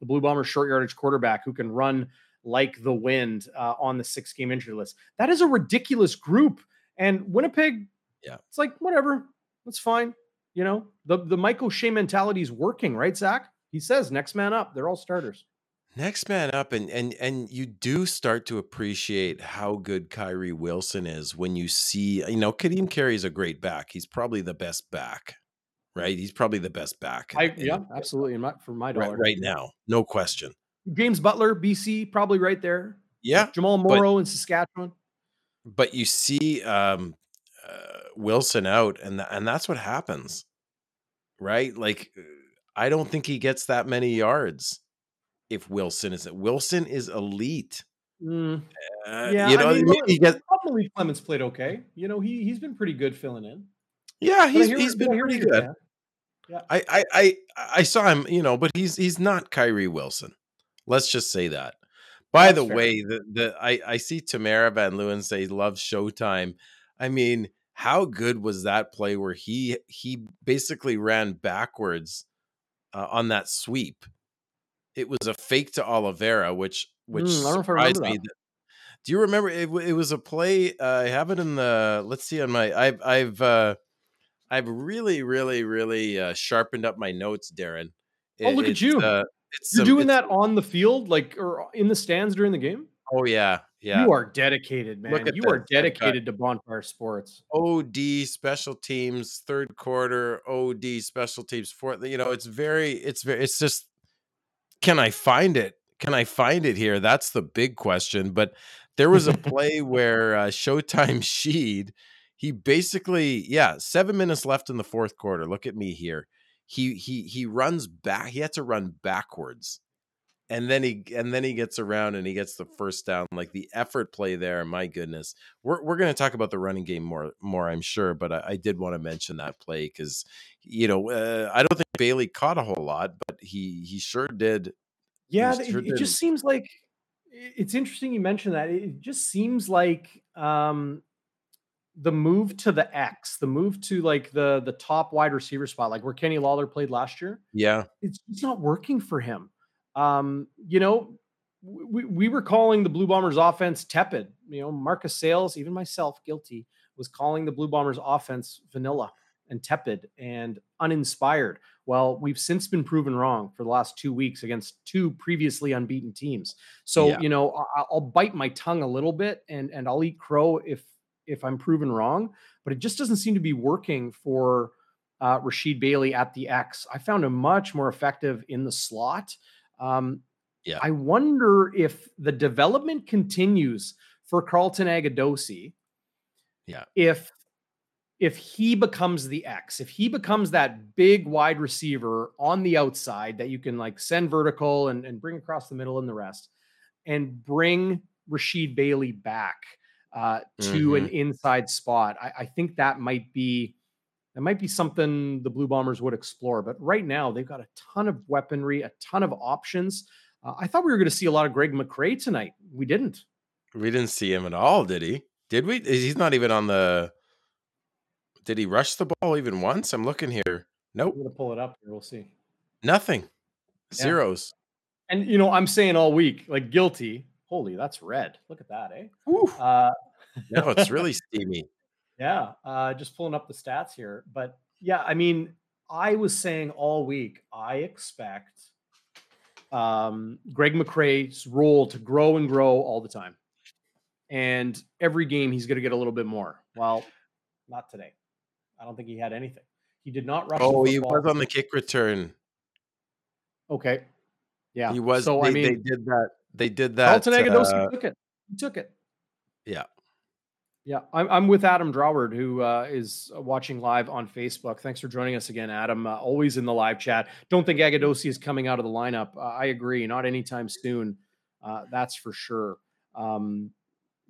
the Blue Bombers short yardage quarterback who can run like the wind uh, on the six game injury list. That is a ridiculous group. And Winnipeg, yeah, it's like whatever, that's fine. You know, the the Mike O'Shea mentality is working, right, Zach? He says next man up. They're all starters. Next man up, and and and you do start to appreciate how good Kyrie Wilson is when you see, you know, Ka'Deem Carey is a great back. He's probably the best back, right? He's probably the best back. I, yeah, absolutely. In my, for my dollar, right, right now, no question. James Butler, BC, probably right there. Yeah, Jamal Morrow but, in Saskatchewan. But you see um, uh, Wilson out, and th- and that's what happens, right? Like, uh, I don't think he gets that many yards if Wilson is it, Wilson is elite. Mm. Uh, yeah, you know, I mean, he gets probably Clemens played okay. You know, he he's been pretty good filling in. Yeah, he's he's been pretty good. Yeah. I, I I I saw him, you know, but he's he's not Kyrie Wilson. Let's just say that. By That's the fair. way, the the I I see Tamara Van Leeuwen say loves Showtime. I mean, how good was that play where he he basically ran backwards uh, on that sweep? It was a fake to Oliveira, which which mm, surprised me. That. Do you remember? It, it was a play. Uh, I have it in the. Let's see on my. I've I've uh, I've really really really uh, sharpened up my notes, Darren. It, oh, look at you! Uh, You're some, doing that on the field, like or in the stands during the game. Oh yeah, yeah. You are dedicated, man. You this. are dedicated to Bonfire Sports. OD special teams, third quarter. OD special teams, fourth. You know, it's very, it's very, it's just. Can I find it? Can I find it here? That's the big question. But there was a play where uh, Showtime Sheed, he basically, yeah, seven minutes left in the fourth quarter. Look at me here. He he he runs back. He had to run backwards and then he and then he gets around and he gets the first down like the effort play there my goodness we're, we're going to talk about the running game more more i'm sure but i, I did want to mention that play because you know uh, i don't think bailey caught a whole lot but he he sure did yeah sure it, did. it, just seems like it's interesting you mentioned that it just seems like um the move to the X, the move to like the the top wide receiver spot, like where Kenny Lawler played last year. Yeah, it's, it's not working for him. Um, you know, we, we were calling the Blue Bombers offense tepid. You know, Marcus Sales, even myself, guilty, was calling the Blue Bombers offense vanilla and tepid and uninspired. Well, we've since been proven wrong for the last two weeks against two previously unbeaten teams. So, yeah. you know, I'll, bite my tongue a little bit and and I'll eat crow if if I'm proven wrong. But it just doesn't seem to be working for uh, Rasheed Bailey at the X. I found him much more effective in the slot. Um, yeah. I wonder if the development continues for Carlton Agudosi. Yeah. If if he becomes the X, if he becomes that big wide receiver on the outside that you can like send vertical and, and bring across the middle and the rest, and bring Rasheed Bailey back uh, to mm-hmm. an inside spot, I, I think that might be that might be something the Blue Bombers would explore. But right now, they've got a ton of weaponry, a ton of options. Uh, I thought we were going to see a lot of Greg McCrae tonight. We didn't. We didn't see him at all, did he? Did we? He's not even on the. Did he rush the ball even once? I'm looking here. Nope. I'm going to pull it up here. We'll see. Nothing. Zeros. And, you know, I'm saying all week, like guilty. Holy, that's red. Look at that, eh? Uh, no, it's really steamy. Yeah, uh, just pulling up the stats here. But yeah, I mean, I was saying all week, I expect um, Greg McCrae's role to grow and grow all the time. And every game, he's going to get a little bit more. Well, not today. I don't think he had anything. He did not rush. Oh, he was on the kick return. Okay. Yeah. He was. So, they, I mean, they did that. They did that. Carlton uh, took it. He took it. Yeah. Yeah, I'm, I'm with Adam Draward, who uh, is watching live on Facebook. Thanks for joining us again, Adam. Uh, always in the live chat. Don't think Agudosi is coming out of the lineup. Uh, I agree, not anytime soon. Uh, that's for sure. Um,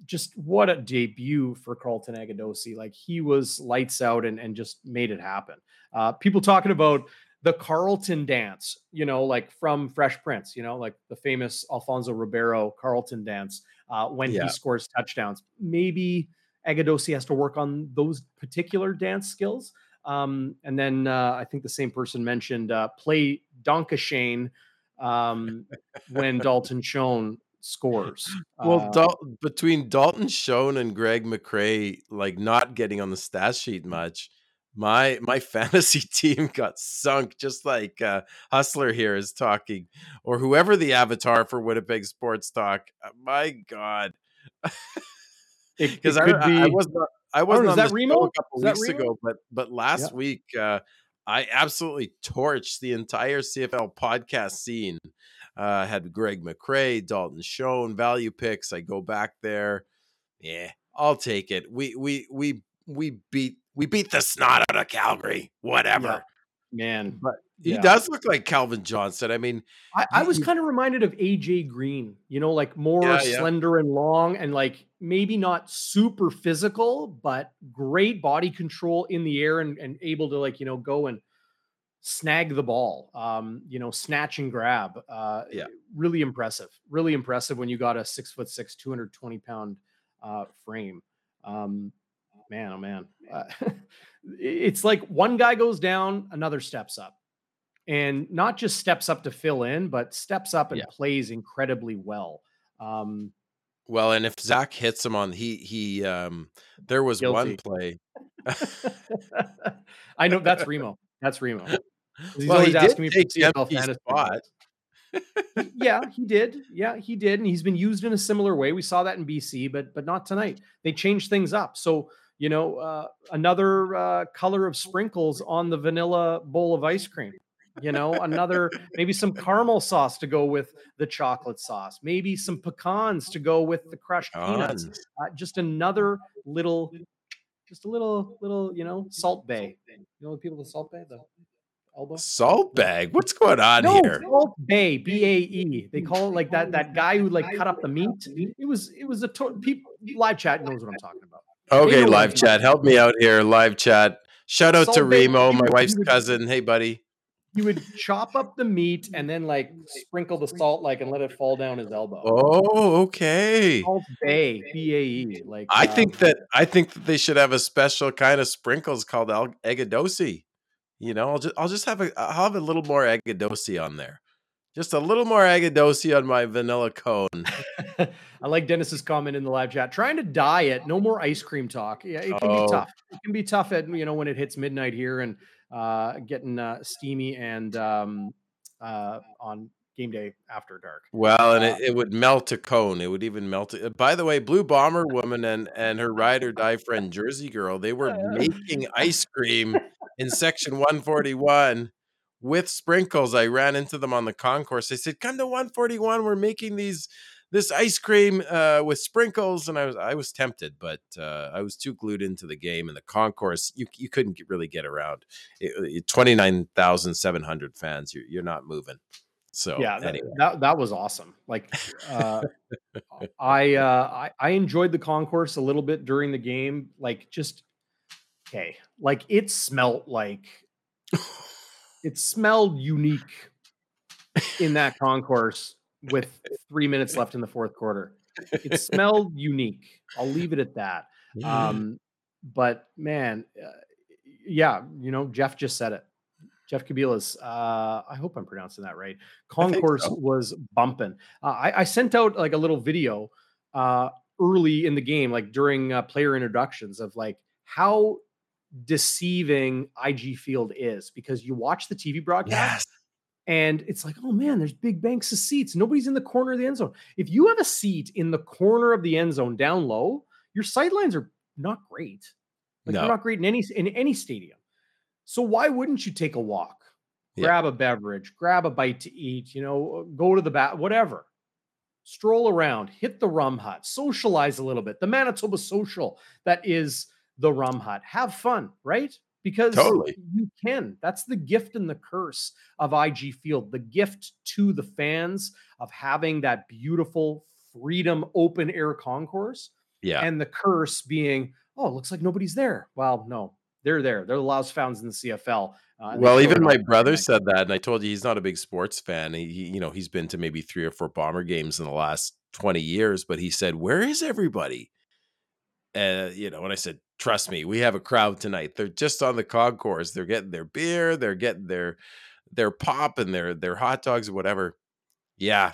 just what a debut for Carlton Agudosi. Like he was lights out and, and just made it happen. Uh, people talking about the Carlton dance, you know, like from Fresh Prince, you know, like the famous Alfonso Ribeiro Carlton dance uh, when yeah. he scores touchdowns. Maybe Agudosi has to work on those particular dance skills. Um, and then uh, I think the same person mentioned uh, play Danke Schoen um, when Dalton Schoen scores. Well, uh, Dal- between Dalton Schoen and Greg McCrae, like not getting on the stat sheet much, my my fantasy team got sunk. Just like uh, Hustler here is talking, or whoever the avatar for Winnipeg Sports Talk. Uh, my God. because I, be... I, was not I wasn't oh, on that Remo a couple weeks ago, but but last yeah. week uh, I absolutely torched the entire CFL podcast scene Uh, had Greg McCrae, Dalton Schoen, value picks. I go back there. Yeah, I'll take it. We we we we beat we beat the snot out of Calgary. Whatever. Yeah. Man, But he Yeah. does look like Calvin Johnson. I mean, I, I was kind of reminded of AJ Green, you know, like more yeah. slender and long and like maybe not super physical, but great body control in the air and, and able to like, you know, go and snag the ball, um, you know, snatch and grab. Uh, Yeah. Really impressive. Really impressive when you got a six foot six, 220 pound uh, frame. Um, man, oh man. Uh, it's like one guy goes down, another steps up. And not just steps up to fill in, but steps up and Yeah. plays incredibly well. Um, well, and if Zach hits him on he he um there was one play. I know that's Remo. That's Remo. He's well, he always asking me for CFL fantasy spot. yeah, he did. Yeah, he did, and he's been used in a similar way. We saw that in BC, but but not tonight. They changed things up. So you know, uh, another uh, color of sprinkles on the vanilla bowl of ice cream. You know, another maybe some caramel sauce to go with the chocolate sauce. Maybe some pecans to go with the crushed peanuts. Uh, just another little, just a little little you know Salt Bae. You know the people the Salt Bae the elbow. Salt bag. What's going on No, here? Salt Bae, B A E. They call it like that. That guy who like cut up the meat. It was it was a to- people live chat knows what I'm talking about. Okay, live I'm chat. Help me out here. Live chat. Shout out to Salt Bae, Remo, you my wife's cousin. Hey, buddy. He would chop up the meat and then like sprinkle the salt like and let it fall down his elbow. Oh, okay. Salt Bae, B A E. Like I um, think that I think that they should have a special kind of sprinkles called El- Eggadosi. You know, I'll just I'll just have a I'll have a little more Eggadosi on there. Just a little more Eggadosi on my vanilla cone. I like Dennis's comment in the live chat. Trying to diet, no more ice cream talk. Yeah, it can Oh. be tough. It can be tough at you know when it hits midnight here and uh, getting uh, steamy and um, uh, on game day after dark. Well, and Uh, it, it would melt a cone. It would even melt it. By the way, Blue Bomber Woman and and her ride or die friend Jersey Girl, they were making ice cream in section 141 with sprinkles. I ran into them on the concourse. They said, "Come to 141. We're making these this ice cream uh, with sprinkles." And I was I was tempted, but uh, I was too glued into the game and the concourse. You you couldn't get- really get around. Twenty nine thousand seven hundred fans. You're you're not moving. So yeah, that, that that was awesome. Like, uh, I, uh, I I enjoyed the concourse a little bit during the game. Like, just okay, like it smelt like it smelled unique in that concourse with three minutes left in the fourth quarter. It smelled unique. I'll leave it at that. Um, but man, uh, yeah, you know, Jeff just said it. Jeff Kabilas, uh, I hope I'm pronouncing that right. Concourse so. was bumping. Uh, I, I sent out like a little video uh, early in the game, like during uh, player introductions, of like how deceiving IG Field is because you watch the TV broadcast yes. and it's like, oh man, there's big banks of seats. Nobody's in the corner of the end zone. If you have a seat in the corner of the end zone down low, your sidelines are not great. Like No. they're not great in any in any stadium. So why wouldn't you take a walk, Yeah. grab a beverage, grab a bite to eat, you know, uh, go to the bat, whatever. Stroll around, hit the rum hut, socialize a little bit. The Manitoba social that is the rum hut. Have fun, right? Because Totally. you can. That's the gift and the curse of IG Field. The gift to the fans of having that beautiful freedom open air concourse Yeah. and the curse being, oh, it looks like nobody's there. Well, no, they're there. They're the loudest fans in the CFL. Uh, well, even my brother night. said that, and I told you he's not a big sports fan. He, he, you know, he's been to maybe three or four bomber games in the last twenty years, but he said, "Where is everybody?" And you know, when I said, "Trust me, we have a crowd tonight. They're just on the concourse. They're getting their beer, they're getting their their pop and their their hot dogs or whatever." Yeah,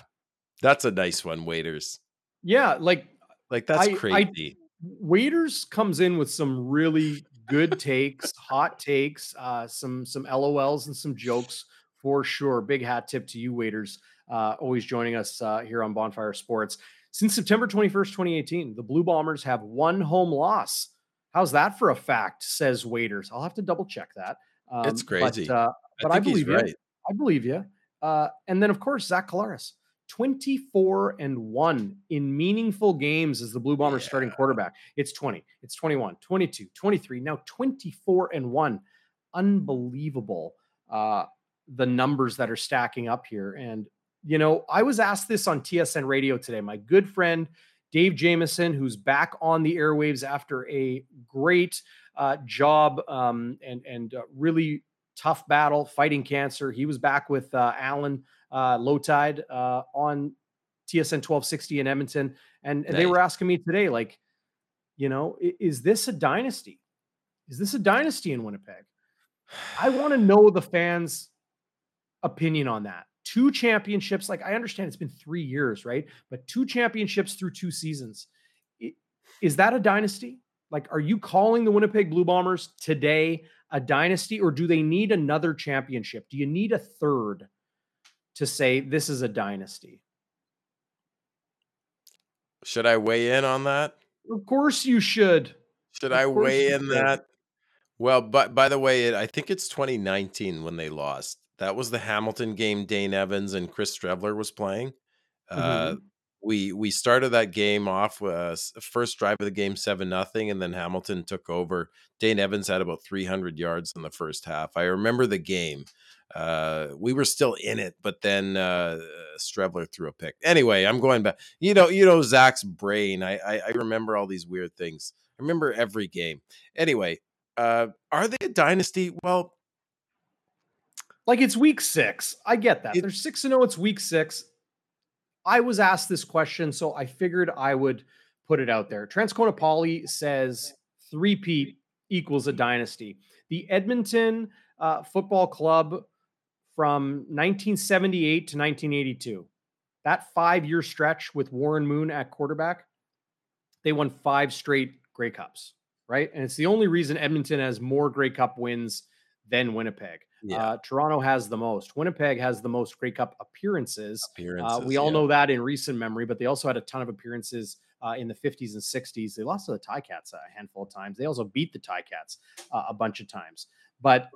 that's a nice one, waiters. Yeah, like Like that's I- I- crazy. Waiters comes in with some really good takes, hot takes, uh, some some LOLs and some jokes for sure. Big hat tip to you, waiters, uh, always joining us uh, here on Bonfire Sports. Since September 21st, 2018, the Blue Bombers have one home loss. How's that for a fact? Says waiters. I'll have to double check that. Um, It's crazy. But, uh, I but I he's believe you. right. I believe you. Uh, and then, of course, Zach Collaros, 24 and 1 in meaningful games as the Blue Bombers yeah. starting quarterback. It's 20, it's 21, 22, 23, now 24 and 1. Unbelievable uh, the numbers that are stacking up here. And, you know, I was asked this on TSN radio today. My good friend, Dave Jameson, who's back on the airwaves after a great uh, job um, and, and uh, really tough battle fighting cancer. He was back with uh, Alan uh, Lowetide uh, on TSN 1260 in Edmonton. And, and nice. they were asking me today, like, you know, is this a dynasty? Is this a dynasty in Winnipeg? I want to know the fans' opinion on that. Two championships, like I understand it's been three years, right? But two championships through two seasons. Is that a dynasty? Like, are you calling the Winnipeg Blue Bombers today a dynasty, or do they need another championship? Do you need a third to say this is a dynasty? Should I weigh in on that? Of course you should. Should of I weigh in should. that? Well, but by the way, I think it's 2019 when they lost. That was the Hamilton game. Dane Evans and Chris Streveler was playing. Uh, mm-hmm. Uh, we we started that game off with uh, first drive of the game seven nothing, and then Hamilton took over. Dane Evans had about 300 yards in the first half. I remember the game. Uh, we were still in it, but then uh, Streveler threw a pick. Anyway, I'm going back. You know, you know Zach's brain. I, I, I remember all these weird things. I remember every game. Anyway, uh, are they a dynasty? Well, like it's week six. I get that. It, They're six and zero. Oh, it's week six. I was asked this question, so I figured I would put it out there. Transcona Poly says three Pete equals a dynasty. The Edmonton uh, Football Club from 1978 to 1982, that five year stretch with Warren Moon at quarterback, they won five straight Grey Cups, right? And it's the only reason Edmonton has more Grey Cup wins than Winnipeg. Yeah. Uh, Toronto has the most. Winnipeg has the most Grey Cup appearances. appearances uh, we all yeah. know that in recent memory, but they also had a ton of appearances uh, in the 50s and 60s. They lost to the Ticats a handful of times. They also beat the Ticats uh, a bunch of times. But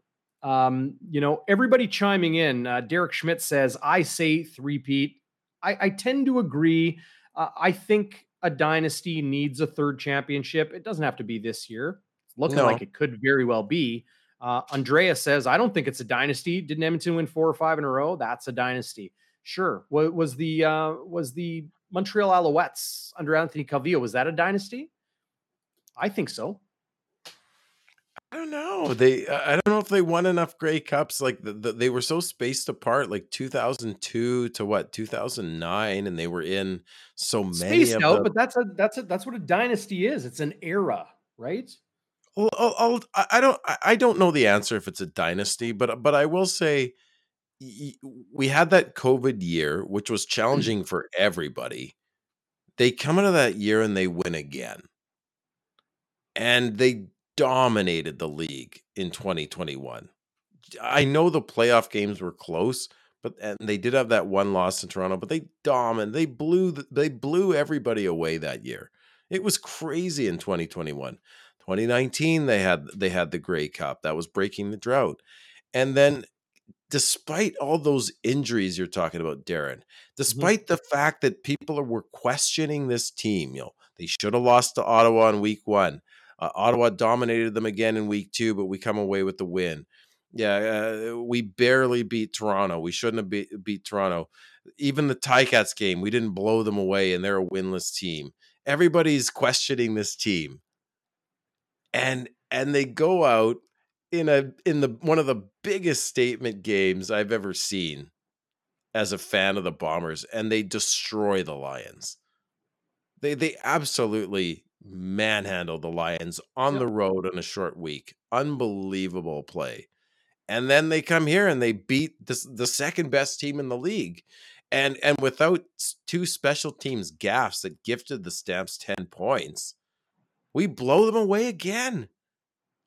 um, you know, everybody chiming in. Uh, Derek Schmidt says, "I say three-peat." I, I tend to agree. Uh, I think a dynasty needs a third championship. It doesn't have to be this year. It's looking no. like it could very well be. Uh, Andrea says, I don't think it's a dynasty. Didn't Edmonton win four or five in a row? That's a dynasty. Sure. What was the uh, was the Montreal Alouettes under Anthony Calvillo? Was that a dynasty? I think so. I don't know. They I don't know if they won enough Grey Cups. Like the, the, they were so spaced apart, like 2002 to what 2009, and they were in so many. Spaced out, but that's a that's a that's what a dynasty is. It's an era, right? Well, I'll, I'll, I don't I don't know the answer if it's a dynasty, but but I will say we had that COVID year, which was mm. challenging for everybody. They come out of that year and they win again, and they dominated the league in 2021. I know the playoff games were close, but and they did have that one loss in Toronto, but they dominated. They blew they blew everybody away that year. It was crazy in 2021. 2019 they had they had the Grey Cup that was breaking the drought, and then despite all those injuries you're talking about, Darren, mm-hmm. despite mm-hmm. the fact that people were questioning this team, you know they should have lost to Ottawa in Week One. Uh, Ottawa dominated them again in Week Two, but we come away with the win. Yeah, uh, we barely beat Toronto. We shouldn't have beat, beat Toronto. Even the Ticats game, we didn't blow them away, and they're a winless team. Everybody's questioning this team and and they go out in a in the one of the biggest statement games I've ever seen as a fan of the Bombers and they destroy the Lions. They they absolutely manhandle the Lions on yep. the road in a short week. Unbelievable play. And then they come here and they beat this, the second best team in the league. And and without two special teams gaffs that gifted the Stamps 10 points, we blow them away again.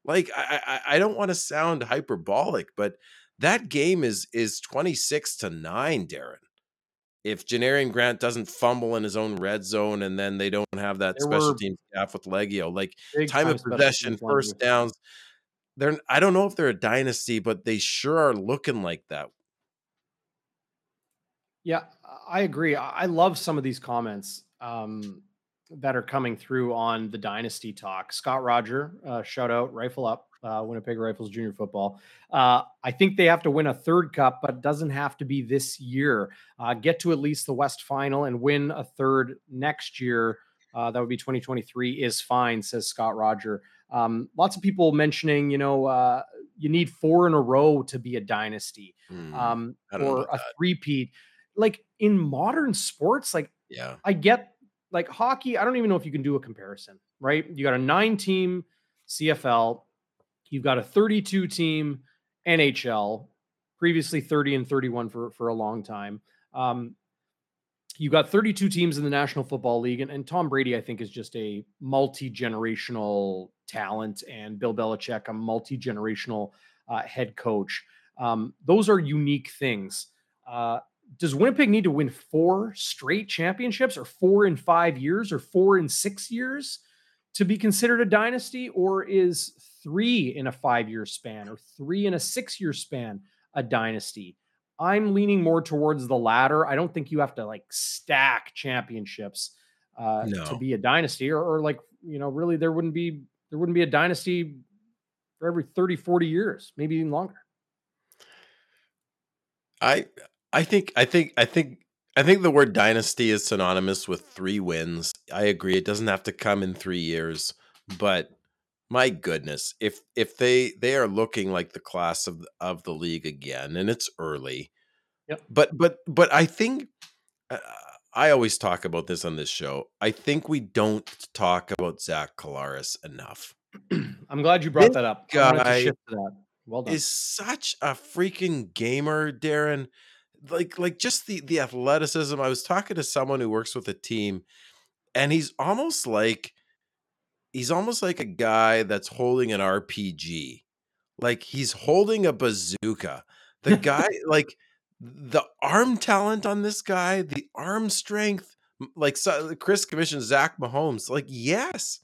Like I, I, I don't want to sound hyperbolic, but that game is is 26 to 9, Darren. If Janarion Grant doesn't fumble in his own red zone and then they don't have that there special team staff with Liegghio, like time of possession, first downs, they're I don't know if they're a dynasty, but they sure are looking like that. Yeah, I agree. I love some of these comments um, that are coming through on the dynasty talk. Scott Roger, uh, shout out, rifle up, uh, Winnipeg Rifles Junior Football. Uh, I think they have to win a third cup, but it doesn't have to be this year. Uh, get to at least the West Final and win a third next year. Uh, that would be 2023 is fine, says Scott Roger. Um, lots of people mentioning, you know, uh, you need four in a row to be a dynasty Hmm, um, I don't know or a that. three-peat. Like in modern sports, like Yeah. I get like hockey. I don't even know if you can do a comparison, right? You got a nine-team CFL, you've got a 32-team NHL, previously 30 and 31 for for a long time. Um, you got 32 teams in the National Football League, and, and Tom Brady, I think, is just a multi-generational talent, and Bill Belichick, a multi-generational uh, head coach. Um, those are unique things. Uh, does Winnipeg need to win four straight championships, or four in five years, or four in six years to be considered a dynasty, or is three in a five-year span, or three in a six-year span a dynasty? I'm leaning more towards the latter. I don't think you have to like stack championships uh, to be a dynasty, or, or like you know, really there wouldn't be there wouldn't be a dynasty for every 30, 40 years, maybe even longer. I I think I think I think I think the word dynasty is synonymous with three wins. I agree. It doesn't have to come in three years, but my goodness, if if they they are looking like the class of of the league again, and it's early, Yep. but but but I think uh, I always talk about this on this show. I think we don't talk about Zach Collaros enough. I'm glad you brought This that up. I to shift to that. Well done. is such a freaking gamer, Darren. Like like just the the athleticism. I was talking to someone who works with a team, and he's almost like he's almost like a guy that's holding an RPG. Like he's holding a bazooka. The guy, like the arm talent on this guy, the arm strength, like so, Chris commissioned Zach Mahomes. Like, yes,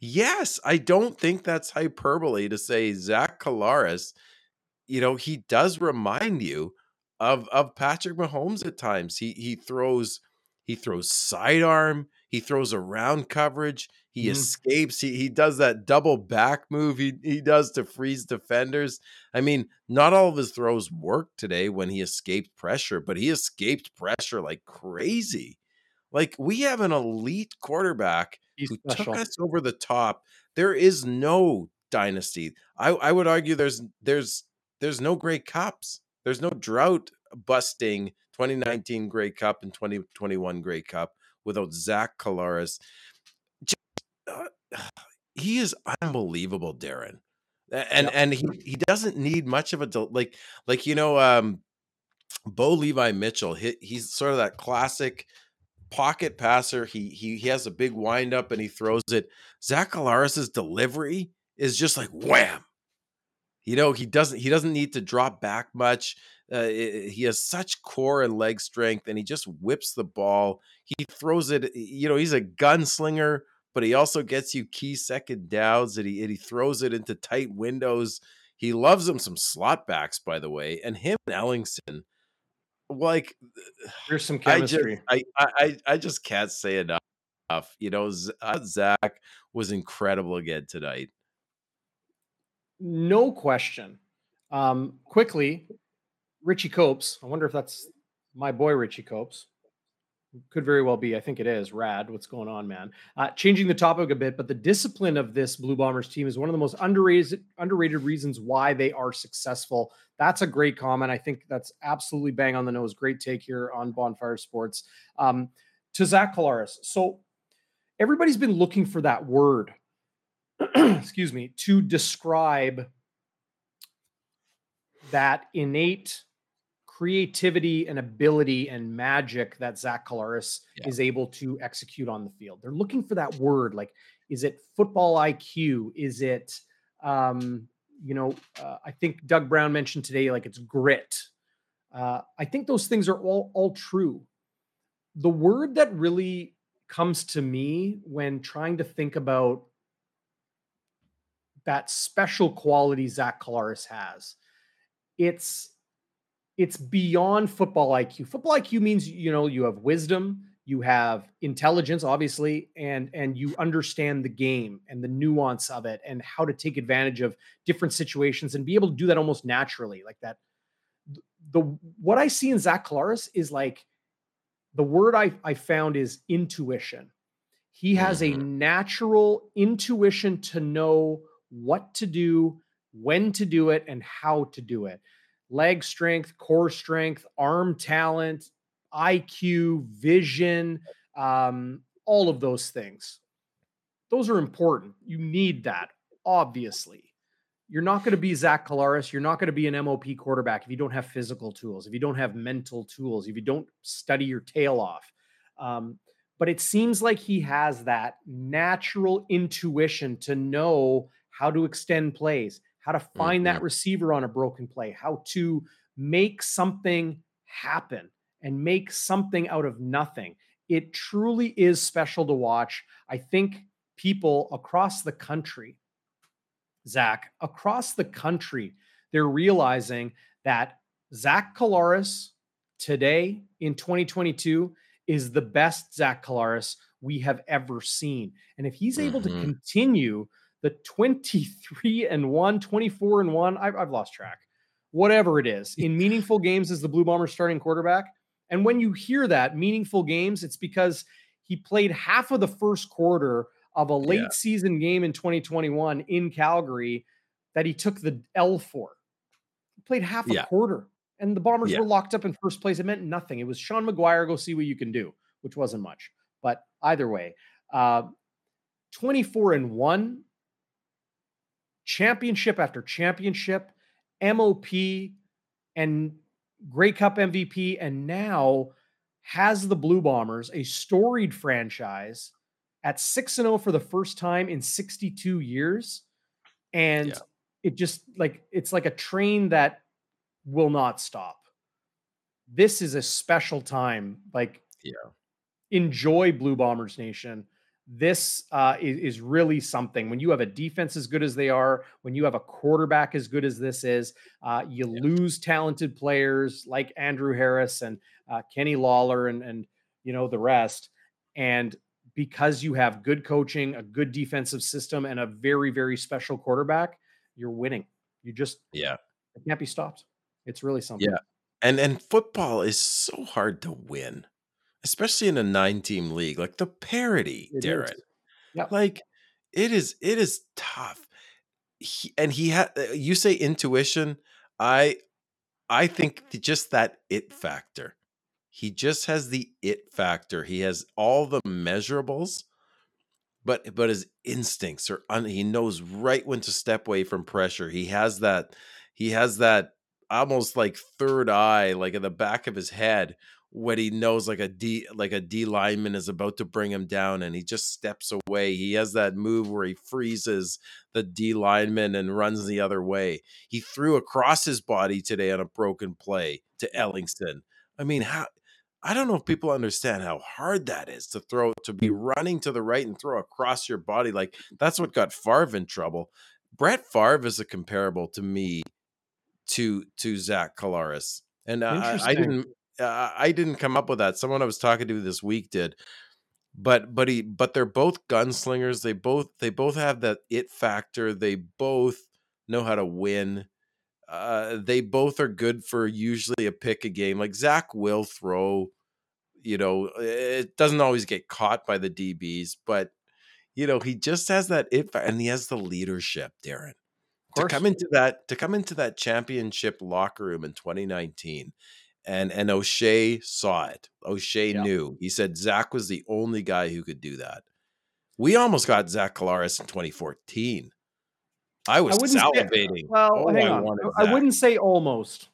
yes, I don't think that's hyperbole to say Zach Collaros. You know, he does remind you of of Patrick Mahomes at times. He he throws he throws sidearm, he throws around coverage, he Mhm. escapes, he he does that double back move he he does to freeze defenders. I mean, not all of his throws worked today when he escaped pressure, but he escaped pressure like crazy. Like we have an elite quarterback He's who special. took us over the top. There is no dynasty. I, I would argue there's there's there's no great Cups. There's no drought busting 2019 Grey Cup and 2021 Grey Cup without Zach Collaros. Just, uh, he is unbelievable, Darren. And Yep. and he he doesn't need much of a del- like like you know um Bo Levi Mitchell. He, he's sort of that classic pocket passer. He he he has a big windup and he throws it. Zach Collaros's delivery is just like wham. You know, he doesn't he doesn't need to drop back much. Uh, i- he has such core and leg strength, and he just whips the ball. He throws it. You know, he's a gunslinger, but he also gets you key second downs, and he and he throws it into tight windows. He loves him some slot backs, by the way, and him and Ellingson. Like There's some I just chemistry. I I I just can't say enough. You know, Zach was incredible again tonight. No question. Um, quickly, Richie Copes. I wonder if that's my boy Richie Copes. Could very well be. I think it is. Rad. What's going on, man? Uh, changing the topic a bit, but the discipline of this Blue Bombers team is one of the most underrated underrated reasons why they are successful. That's a great comment. I think that's absolutely bang on the nose. Great take here on Bonfire Sports. Um, to Zach Collaros. So everybody's been looking for that word, excuse me, to describe that innate creativity and ability and magic that Zach Collaros Yeah. is able to execute on the field. They're looking for that word. Like, is it football IQ? Is it, um, you know, uh, I think Doug Brown mentioned today, like it's grit. Uh, I think those things are all all true. The word that really comes to me when trying to think about that special quality Zach Collaros has, it's it's beyond football IQ. Football IQ means you know you have wisdom, you have intelligence obviously and and you understand the game and the nuance of it and how to take advantage of different situations and be able to do that almost naturally like that the what i see in zach collaros is like the word i i found is intuition he has mm-hmm. a natural intuition to know what to do when to do it and how to do it leg strength core strength arm talent IQ, vision, um, all of those things. Those are important. You need that, obviously. You're not going to be Zach Collaros. You're not going to be an MOP quarterback if you don't have physical tools, if you don't have mental tools, if you don't study your tail off. Um, but it seems like he has that natural intuition to know how to extend plays, how to find mm-hmm. that receiver on a broken play, how to make something happen and make something out of nothing. It truly is special to watch. I think people across the country, Zach, across the country, they're realizing that Zach Collaros today in 2022 is the best Zach Collaros we have ever seen. And if he's able mm-hmm. to continue the 23 and 1, 24 and 1, I've, I've lost track, whatever it is, in meaningful games as the Blue Bombers starting quarterback, and when you hear that meaningful games, it's because he played half of the first quarter of a late yeah. season game in 2021 in Calgary that he took the L for. He played half a yeah. quarter and the Bombers yeah. were locked up in first place. It meant nothing. It was Sean McGuire, go see what you can do, which wasn't much. But either way, uh, 24 and 1, championship after championship, MOP, and Grey Cup MVP, and now has the Blue Bombers, a storied franchise, at 6 0 for the first time in 62 years. And yeah. it just like it's like a train that will not stop. This is a special time. Like, yeah, enjoy Blue Bombers Nation this uh, is, is, really something. When you have a defense as good as they are, when you have a quarterback as good as this is, uh, you yeah. lose talented players like Andrew Harris and uh, Kenny Lawler and and you know the rest. And because you have good coaching, a good defensive system, and a very very special quarterback, you're winning. You just yeah, it can't be stopped. It's really something. Yeah, and and football is so hard to win especially in a nine team league, like the parity, it Darren. Yeah. Like it is, it is tough. He, and he had, uh, you say intuition. I, I think just that it factor. He just has the it factor. He has all the measurables, but but his instincts are un, he knows right when to step away from pressure. He has that he has that almost like third eye like in the back of his head when he knows like a D like a D lineman is about to bring him down and he just steps away. He has that move where he freezes the D lineman and runs the other way. He threw across his body today on a broken play to Ellingson. I mean, how I don't know if people understand how hard that is to throw to be running to the right and throw across your body. Like that's what got Favre in trouble. Brett Favre is a comparable to me to to Zach Collaros. And I, I didn't uh, I didn't come up with that. Someone I was talking to this week did. But but he but they're both gunslingers. They both they both have that it factor. They both know how to win. Uh, they both are good for usually a pick a game. Like Zach will throw, you know, it doesn't always get caught by the DBs, but you know he just has that it and he has the leadership, Darren. To come into that to come into that championship locker room in 2019 and and O'Shea saw it. O'Shea yeah. knew. He said Zach was the only guy who could do that. We almost got Zach Collaros in 2014. I was I salivating. Say, well, oh, hang I on. I wouldn't say almost.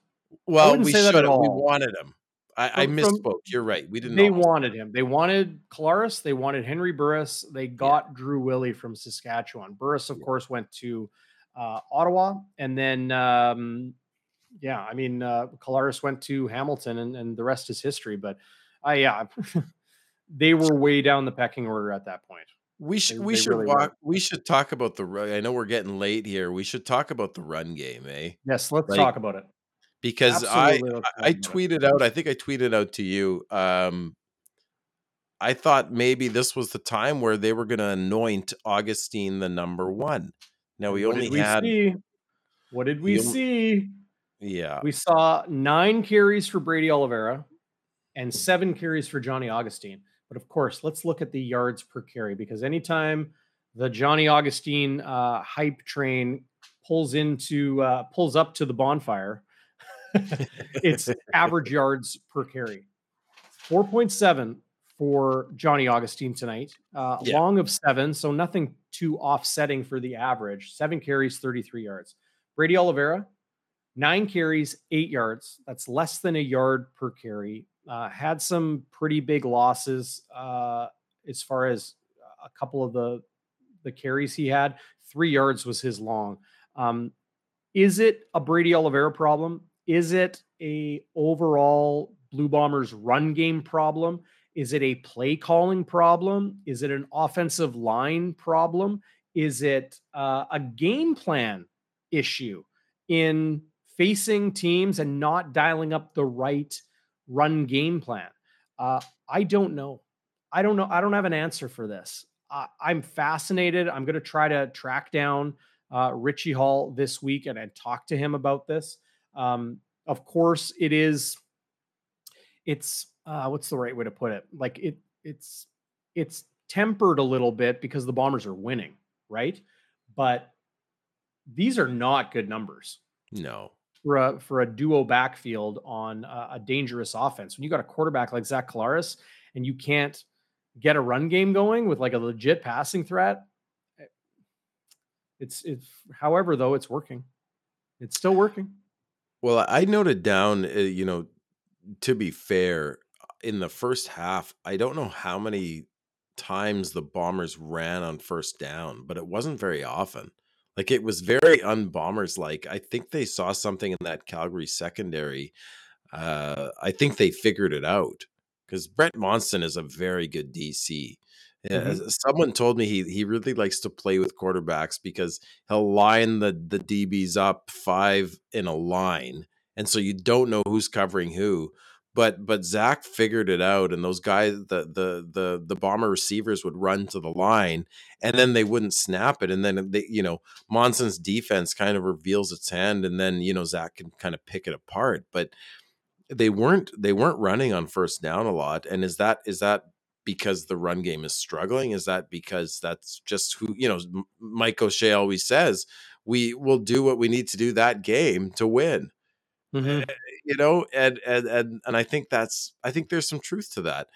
Well, we should have. We wanted him. I, from, I misspoke. You're right. We didn't. They wanted him. They wanted Collaros. They wanted Henry Burris. They got yeah. Drew Willy from Saskatchewan. Burris, of yeah. course, went to uh, Ottawa, and then um, yeah, I mean, uh, Collaros went to Hamilton, and, and the rest is history. But uh, yeah, they were way down the pecking order at that point. We should they, we they should really walk. We should talk about the. I know we're getting late here. We should talk about the run game, eh? Yes, let's like, talk about it. because I I tweeted out. I think I tweeted out to you. Um, I thought maybe this was the time where they were going to anoint Augustine the number one. Now we what only we had. See? What did we, we see? Yeah, we saw nine carries for Brady Oliveira and seven carries for Johnny Augustine. But of course, let's look at the yards per carry because anytime the Johnny Augustine uh, hype train pulls into uh, pulls up to the bonfire, it's average yards per carry. 4.7 for Johnny Augustine tonight. Uh, yeah. Long of seven, so nothing too offsetting for the average. Seven carries, 33 yards. Brady Oliveira, nine carries, eight yards. That's less than a yard per carry. Uh, had some pretty big losses uh, as far as a couple of the the carries he had. Three yards was his long. Um, is it a Brady Oliveira problem? Is it a overall Blue Bombers run game problem? Is it a play calling problem? Is it an offensive line problem? Is it uh, a game plan issue in facing teams and not dialing up the right run game plan? Uh, I don't know. I don't know. I don't have an answer for this. I'm fascinated. I'm going to try to track down uh, Richie Hall this week and, and talk to him about this. Um, of course, it is. It's uh, what's the right way to put it? Like it. It's it's tempered a little bit because the Bombers are winning, right? But these are not good numbers. No. For a for a duo backfield on a, a dangerous offense, when you got a quarterback like Zach Collaros and you can't get a run game going with like a legit passing threat, eh, it's it's. However, though, it's working. It's still working. Well, I noted down, uh, you know, to be fair, in the first half, I don't know how many times the Bombers ran on first down, but it wasn't very often. Like it was very unbombers like. I think they saw something in that Calgary secondary. Uh, I think they figured it out because Brent Monson is a very good DC. Mm-hmm. Someone told me he he really likes to play with quarterbacks because he'll line the the DBs up five in a line, and so you don't know who's covering who but but Zach figured it out, and those guys, the the the the bomber receivers would run to the line, and then they wouldn't snap it, and then they, you know, Monson's defense kind of reveals its hand, and then you know Zach can kind of pick it apart, but they weren't they weren't running on first down a lot, and is that is that because the run game is struggling? Is that because that's just who you know? Mike O'Shea always says we will do what we need to do that game to win. Mm-hmm. You know, and and and and I think that's I think there's some truth to that.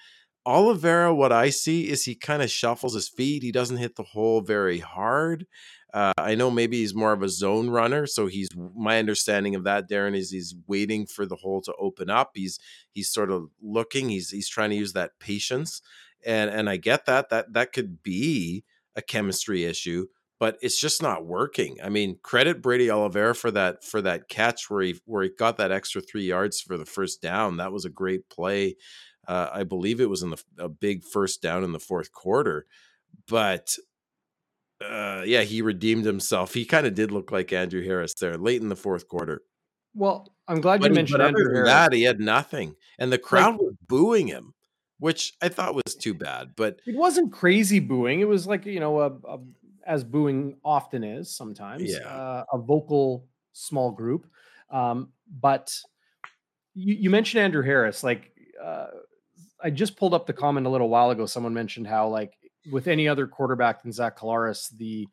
Oliveira, what I see is he kind of shuffles his feet. He doesn't hit the hole very hard. Uh, I know maybe he's more of a zone runner, so he's my understanding of that. Darren is he's waiting for the hole to open up. He's he's sort of looking. He's he's trying to use that patience, and and I get that that that could be a chemistry issue but it's just not working. I mean, credit Brady Oliveira for that for that catch where he where he got that extra three yards for the first down. That was a great play. Uh, I believe it was in the a big first down in the fourth quarter, but uh, yeah, he redeemed himself. He kind of did look like Andrew Harris there late in the fourth quarter. Well, I'm glad but you mentioned Andrew Harris. That he had nothing, and the crowd like, was booing him, which I thought was too bad. But it wasn't crazy booing. It was like you know a, a as booing often is sometimes, yeah. uh, a vocal small group. Um, but you, you, mentioned Andrew Harris. Like, uh, I just pulled up the comment a little while ago. Someone mentioned how, like, with any other quarterback than Zach Collaros, the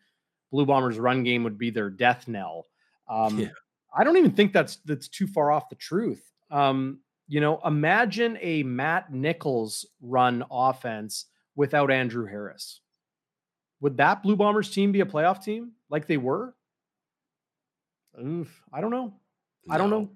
Blue Bombers' run game would be their death knell. Um, yeah. I don't even think that's that's too far off the truth. Um, you know, imagine a Matt Nichols run offense without Andrew Harris would that Blue Bombers team be a playoff team like they were? Oof, I don't know. No. I don't know.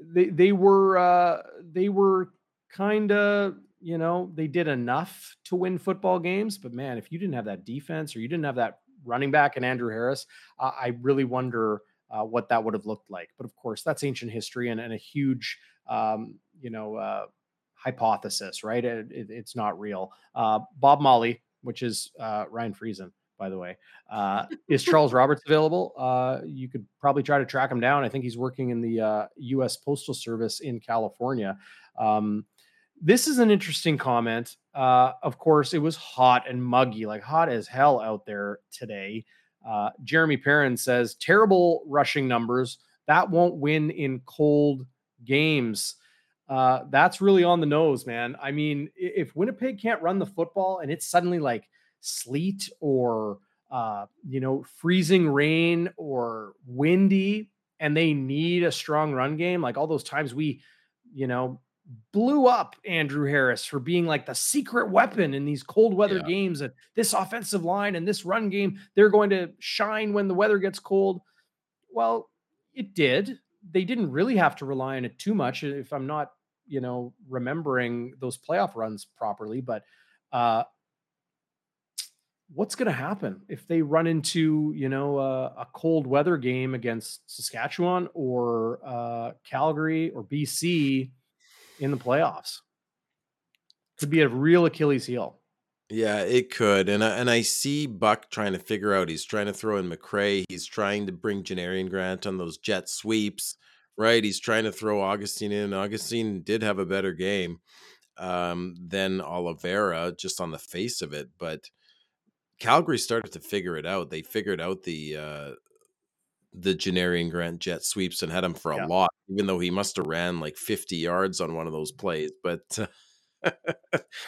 They they were uh, they were kind of you know they did enough to win football games, but man, if you didn't have that defense or you didn't have that running back and Andrew Harris, uh, I really wonder uh, what that would have looked like. But of course, that's ancient history and, and a huge um, you know uh, hypothesis, right? It, it, it's not real. Uh, Bob Molly which is uh, Ryan Friesen. by the way. Uh, is Charles Roberts available? Uh, you could probably try to track him down. I think he's working in the uh, U.S. Postal Service in California. Um, this is an interesting comment. Uh, of course, it was hot and muggy, like hot as hell out there today. Uh, Jeremy Perrin says terrible rushing numbers that won't win in cold games. Uh, that's really on the nose, man. I mean, if Winnipeg can't run the football and it's suddenly like sleet or uh, you know freezing rain or windy, and they need a strong run game, like all those times we, you know, blew up Andrew Harris for being like the secret weapon in these cold weather yeah. games. And this offensive line and this run game, they're going to shine when the weather gets cold. Well, it did. They didn't really have to rely on it too much, if I'm not, you know, remembering those playoff runs properly. But uh, what's going to happen if they run into you know uh, a cold weather game against Saskatchewan or uh, Calgary or BC in the playoffs? Could be a real Achilles heel. Yeah, it could, and I, and I see Buck trying to figure out. He's trying to throw in McCrae. He's trying to bring Janarion Grant on those jet sweeps, right? He's trying to throw Augustine in. Augustine did have a better game um, than Oliveira, just on the face of it, but Calgary started to figure it out. They figured out the uh, the Janarion Grant jet sweeps and had him for a yeah. lot, even though he must have ran like 50 yards on one of those plays. But uh,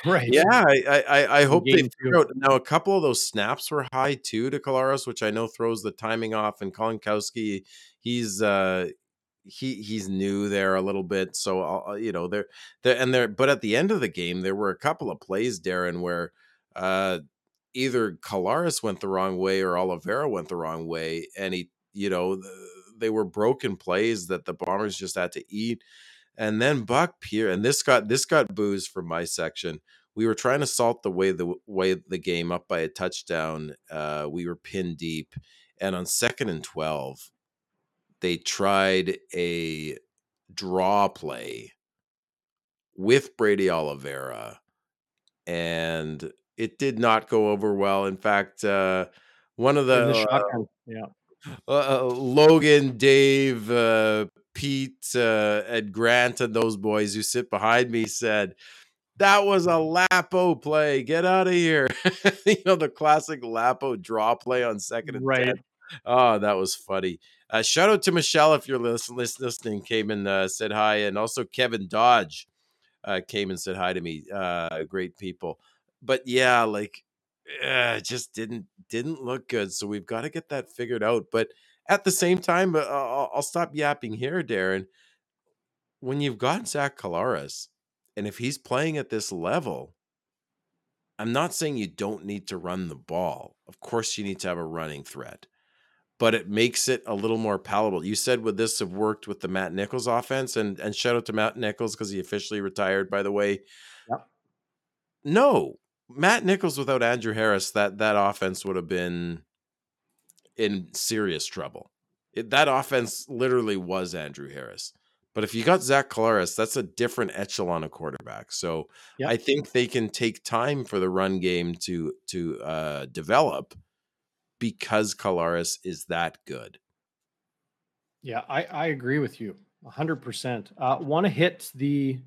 right. Yeah, I I, I hope they figure out. Now a couple of those snaps were high too to Collaros, which I know throws the timing off. And Kolankowski, he's uh he he's new there a little bit, so uh, you know they're there and there. But at the end of the game, there were a couple of plays, Darren, where uh either Collaros went the wrong way or Oliveira went the wrong way, and he you know they were broken plays that the Bombers just had to eat. And then Buck Pierce, and this got this got booze from my section. We were trying to salt the way the way the game up by a touchdown. Uh, we were pinned deep, and on second and twelve, they tried a draw play with Brady Oliveira, and it did not go over well. In fact, uh, one of the, the uh, yeah. Uh, uh, Logan, Dave, uh, Pete, uh, and Grant, and those boys who sit behind me said, that was a Lapo play. Get out of here. you know, the classic Lapo draw play on second and right. 10. Oh, that was funny. Uh, shout out to Michelle if you're listening. Came and uh, said hi, and also Kevin Dodge uh, came and said hi to me. Uh, great people, but yeah, like, uh, just didn't didn't look good. So we've got to get that figured out. But at the same time, uh, I'll, I'll stop yapping here, Darren. When you've got Zach Collaros, and if he's playing at this level, I'm not saying you don't need to run the ball. Of course, you need to have a running threat, but it makes it a little more palatable. You said would this have worked with the Matt Nichols offense? And and shout out to Matt Nichols because he officially retired, by the way. Yep. No, Matt Nichols without Andrew Harris, that that offense would have been in serious trouble. It, that offense literally was Andrew Harris. But if you got Zach Collaros, that's a different echelon of quarterback. So yep. I think they can take time for the run game to to uh, develop because Collaros is that good. Yeah, I, I agree with you 100%. Uh, Want to hit the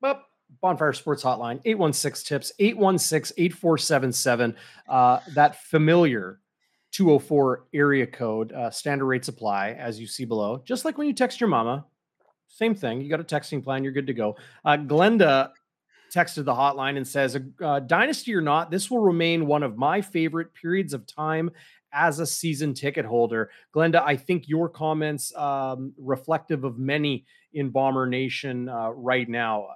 well, Bonfire Sports Hotline, 816 TIPS, 816 8477. Uh, that familiar 204 area code, uh, standard rate supply, as you see below. Just like when you text your mama, same thing. You got a texting plan, you're good to go. Uh, Glenda texted the hotline and says, uh, Dynasty or not, this will remain one of my favorite periods of time as a season ticket holder. Glenda, I think your comments um, reflective of many in Bomber Nation uh, right now.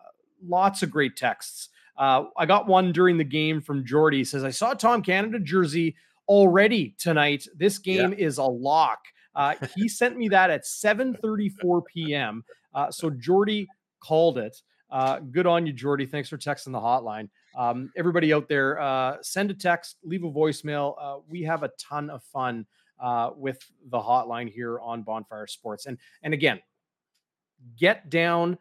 Lots of great texts. Uh, I got one during the game from Jordy. He says, I saw Tom Canada jersey already tonight. This game yeah. is a lock. Uh, he sent me that at 7:34 p.m. Uh, so Jordy called it. Uh, good on you, Jordy. Thanks for texting the hotline. Um, everybody out there, uh, send a text, leave a voicemail. Uh, we have a ton of fun uh, with the hotline here on Bonfire Sports. And and again, get down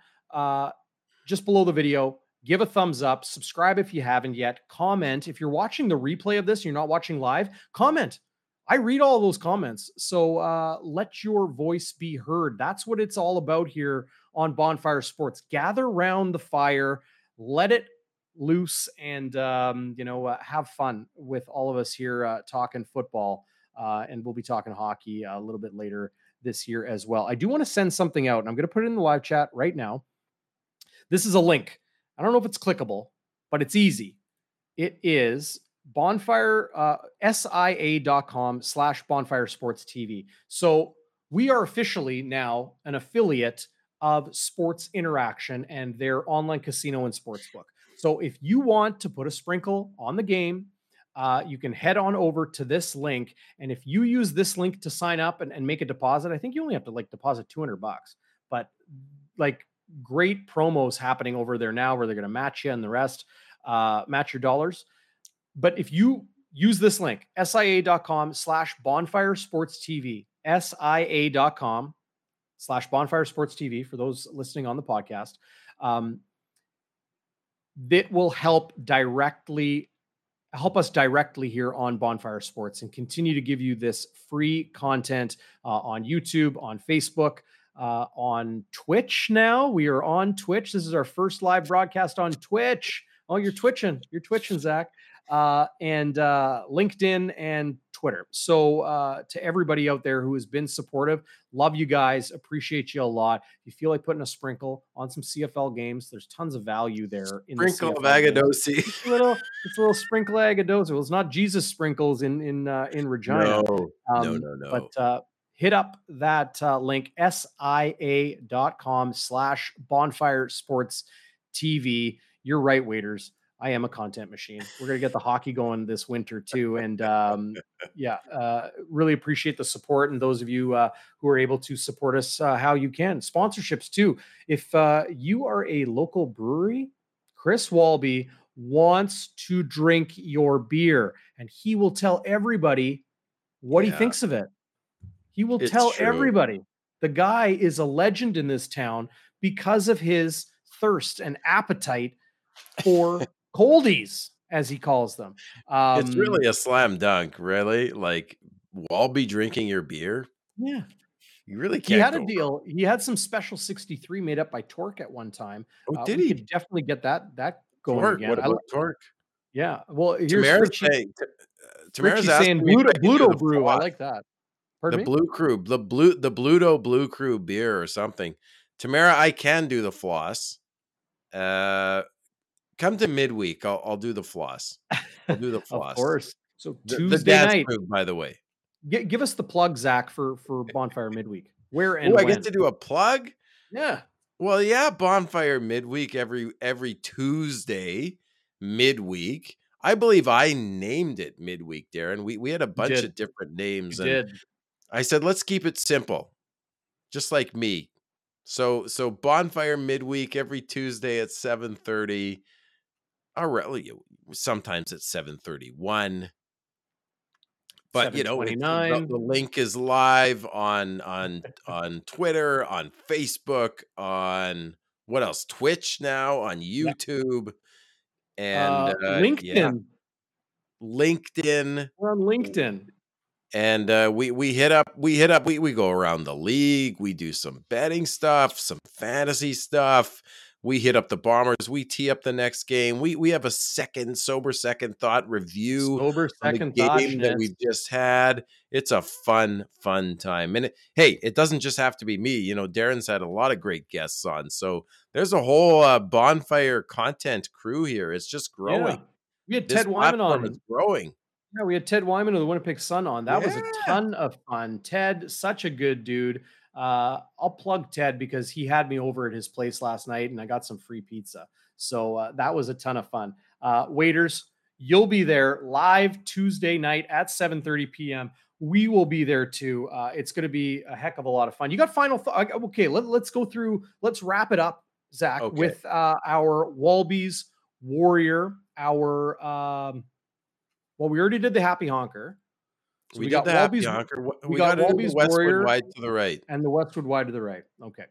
just below the video give a thumbs up, subscribe if you haven't yet, comment. If you're watching the replay of this, you're not watching live, comment. I read all those comments. So uh, let your voice be heard. That's what it's all about here on Bonfire Sports. Gather round the fire, let it loose, and um, you know uh, have fun with all of us here uh, talking football. Uh, and we'll be talking hockey a little bit later this year as well. I do want to send something out, and I'm going to put it in the live chat right now. This is a link. I don't know if it's clickable, but it's easy. It is bonfire uh, sia.com slash bonfire sports tv so we are officially now an affiliate of sports interaction and their online casino and sportsbook. So if you want to put a sprinkle on the game uh, you can head on over to this link. And if you use this link to sign up and, and make a deposit i think you only have to like deposit 200 bucks. But like great promos happening over there now where they're going to match you and the rest uh, match your dollars. But if you use this link, sia.com slash bonfire sports TV, sia.com slash bonfire sports TV for those listening on the podcast, um, that will help directly help us directly here on bonfire sports and continue to give you this free content uh, on youtube on facebook uh, on twitch now we are on twitch this is our first live broadcast on twitch oh you're twitching you're twitching zach uh, and uh, LinkedIn and Twitter. So uh, to everybody out there who has been supportive, love you guys, appreciate you a lot. If you feel like putting a sprinkle on some CFL games, there's tons of value there. In sprinkle the of Agudosi, it's a little, it's a little sprinkle Agudosi. Well, it's not Jesus sprinkles in in uh, in Regina. No, um, no, no, no. But uh, hit up that uh, link sia.com slash bonfire sports TV. You're right, waiters I am a content machine. We're gonna get the hockey going this winter too, and um, yeah, uh, really appreciate the support and those of you uh, who are able to support us uh, how you can. Sponsorships too. If uh, you are a local brewery, Chris Walby wants to drink your beer, and he will tell everybody what yeah. he thinks of it. He will it's tell true. everybody. The guy is a legend in this town because of his thirst and appetite for coldies as he calls them. Um, it's really a slam dunk, really. Like Walby drinking your beer. Yeah. You really can't. He had a deal. Wrong. He had some special 63 made up by Torque at one time. Oh, uh, did he? Definitely get that that going Torque, again. What about I, Torque? Yeah. Well, here's Tamara's Richie, saying, Tamara's saying Bluto, Bluto Brew. I like that. Pardon the me? Blue Crew, the blue, the Bluto Blue Crew beer or something. Tamara, I can do the floss. Uh, come to midweek. I'll, I'll do the floss. I'll do the floss. of course. So Tuesday the, the night, move, by the way. G- give us the plug, Zach, for for bonfire midweek. Where and Ooh, I get to do a plug. Yeah. Well, yeah, bonfire midweek every every Tuesday midweek. I believe I named it midweek, Darren. We we had a bunch of different names. You and did. I said let's keep it simple, just like me. So so bonfire midweek every Tuesday at seven thirty. Already sometimes it's 731 but you know the, the, link is live on on on twitter on facebook on what else? Twitch now on youtube and uh, uh, linkedin. Yeah. linkedin. We're on linkedin and uh, we we hit up we hit up we, we go around the league we do some betting stuff some fantasy stuff we hit up the Bombers. We tee up the next game. We we have a second sober second thought review. Sober second game thought that we just had. It's a fun fun time. And it, hey, it doesn't just have to be me. You know, Darren's had a lot of great guests on. So there's a whole uh, bonfire content crew here. It's just growing. Yeah. We had Ted Wyman on. It's growing. Yeah, we had Ted Wyman of the Winnipeg Sun on. That yeah. was a ton of fun. Ted, such a good dude. Uh, I'll plug Ted because he had me over at his place last night and I got some free pizza. So uh, that was a ton of fun. Uh, waiters, you'll be there live Tuesday night at 7:30 p.m. We will be there too. Uh, it's going to be a heck of a lot of fun. You got final th- okay? Let, us go through. Let's wrap it up, Zach, okay. with uh, our Walby's Warrior. Our um, well, we already did the Happy Honker. So we, we got the Walby's, We, we got, got Walby's Westwood Warrior wide to the right, and the Westwood wide to the right. Okay.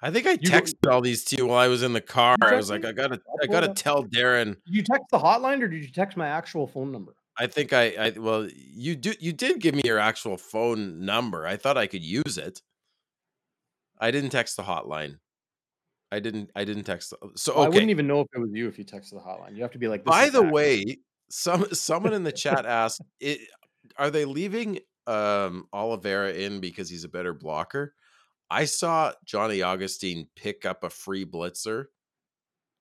I think I texted all these to you while I was in the car. I was like, I gotta, I gotta tell Darren. Did you text the hotline or did you text my actual phone number? I think I, I well, you do, you did give me your actual phone number. I thought I could use it. I didn't text the hotline. I didn't. I didn't text. The, so okay. I wouldn't even know if it was you if you texted the hotline. You have to be like. By the way, some someone in the chat asked, it, "Are they leaving um Oliveira in because he's a better blocker?" I saw Johnny Augustine pick up a free blitzer.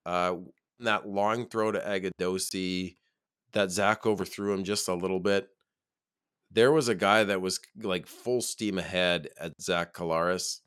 Uh, that long throw to Agudosi, that Zach overthrew him just a little bit. There was a guy that was like full steam ahead at Zach Collaros,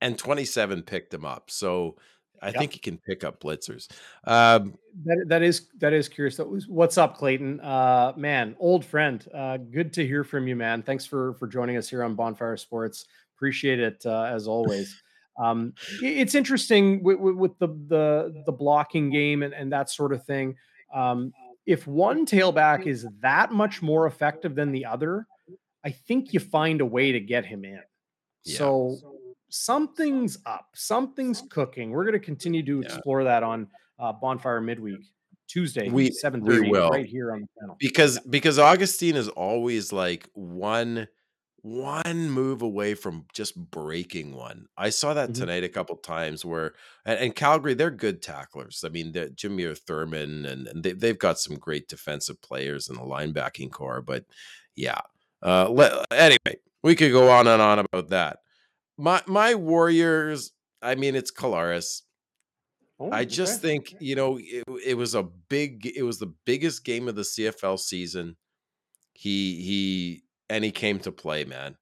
and 27 picked him up. So I yep. think he can pick up blitzers. Um, that that is that is curious. What's up, Clayton? Uh, man, old friend. Uh, good to hear from you, man. Thanks for for joining us here on Bonfire Sports. Appreciate it uh, as always. Um, it's interesting with, with, the the the blocking game and, and that sort of thing. Um, if one tailback is that much more effective than the other, I think you find a way to get him in. Yeah. So something's up, something's cooking. We're going to continue to explore that on uh, Bonfire Midweek Tuesday, we seven thirty, right here on the channel. Because because Augustine is always like one one move away from just breaking one. I saw that mm-hmm. tonight a couple times where and, and, Calgary they're good tacklers. I mean, Jameer Thurman and, and they, they've got some great defensive players in the linebacking core. But yeah, uh, let, anyway, we could go on and on about that my my Warriors. I mean, it's Collaros. Oh, I just okay. think you know it, it was a big. It was the biggest game of the CFL season. He he and he came to play, man.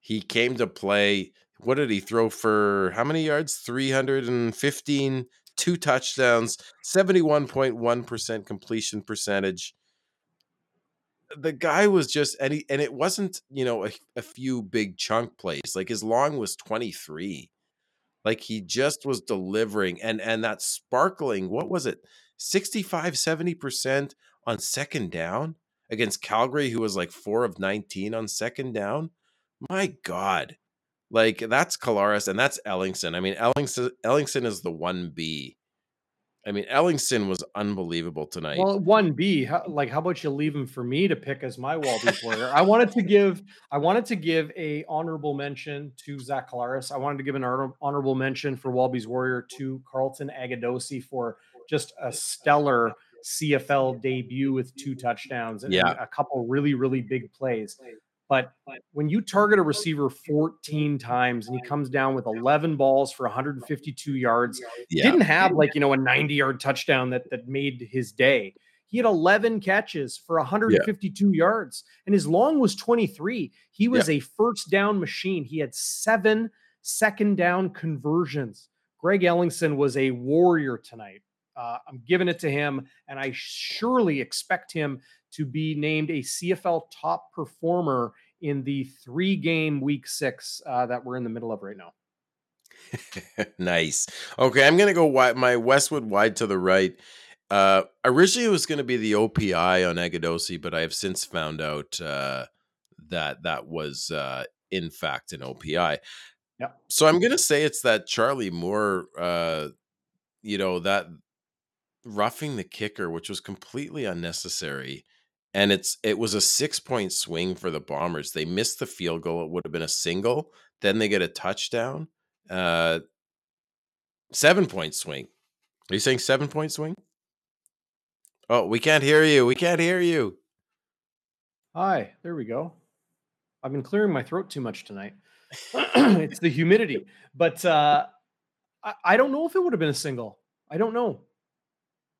He came to play. What did he throw for? How many yards? 315, two touchdowns, 71.1% completion percentage the guy was just and he and it wasn't you know a, a few big chunk plays like his long was 23 like he just was delivering and and that sparkling what was it 65 70% on second down against calgary who was like 4 of 19 on second down? My god. Like that's Collaros and that's ellingson. I mean ellingson ellingson is the 1b I mean, Ellingson was unbelievable tonight. Well, one B, like how about you leave him for me to pick as my Walby player? I wanted to give, I wanted to give a honorable mention to Zach Collaros. I wanted to give an honorable mention for Walby's Warrior to Carlton Agudosi for just a stellar CFL debut with two touchdowns and yeah. a couple really, really big plays. But when you target a receiver 14 times and he comes down with 11 balls for 152 yards, yeah. didn't have like, you know, a 90 yard touchdown that, that made his day. He had 11 catches for 152 yeah. yards and his long was 23. He was yeah. a first down machine. He had seven second down conversions. Greg Ellingson was a warrior tonight. Uh, I'm giving it to him, and I surely expect him to be named a CFL top performer in the three game week six uh, that we're in the middle of right now. nice. Okay, I'm going to go wide, my Westwood wide to the right. Uh, originally, it was going to be the OPI on Agudosi, but I have since found out uh, that that was, uh, in fact, an OPI. Yeah. So I'm going to say it's that Charlie Moore, uh, you know, that roughing the kicker, which was completely unnecessary and it's it was a six point swing for the bombers. They missed the field goal it would have been a single then they get a touchdown uh seven point swing. Are you saying seven point swing? Oh we can't hear you we can't hear you. Hi there we go. I've been clearing my throat too much tonight. It's the humidity but uh I, I don't know if it would have been a single. I don't know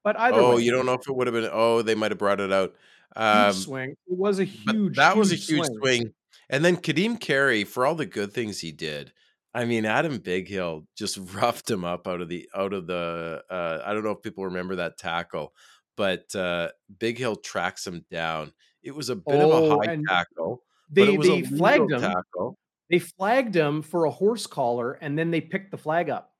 but either oh way, you don't know if it would have been oh they might have brought it out um, swing. It was a huge. That huge was a huge swing. swing. And then Ka'Deem Carey, for all the good things he did, I mean, Adam Bighill just roughed him up out of the out of the. Uh, I don't know if people remember that tackle, but uh, Bighill tracks him down. It was a bit oh, of a oh, high tackle. They they flagged him. Tackle. They flagged him for a horse collar, and then they picked the flag up.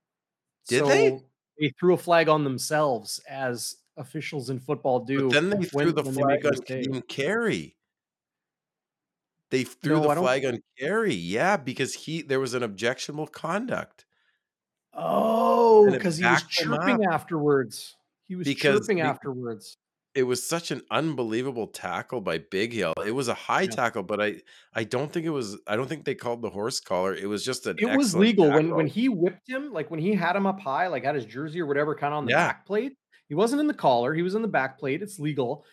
Did so they? They threw a flag on themselves as officials in football do. But then they threw the flag on Ka'Deem Carey. They threw No, the flag on Carey. Yeah, because he there was an objectionable conduct. Oh, because he was chirping afterwards. He was Because chirping afterwards. It was such an unbelievable tackle by Bighill. It was a high Yeah. tackle, but I I don't think it was I don't think they called the horse collar. It was just an It was legal when when he whipped him, like when he had him up high, like had his jersey or whatever, kind of on the Yeah. back plate. He wasn't in the collar, he was in the back plate. It's legal.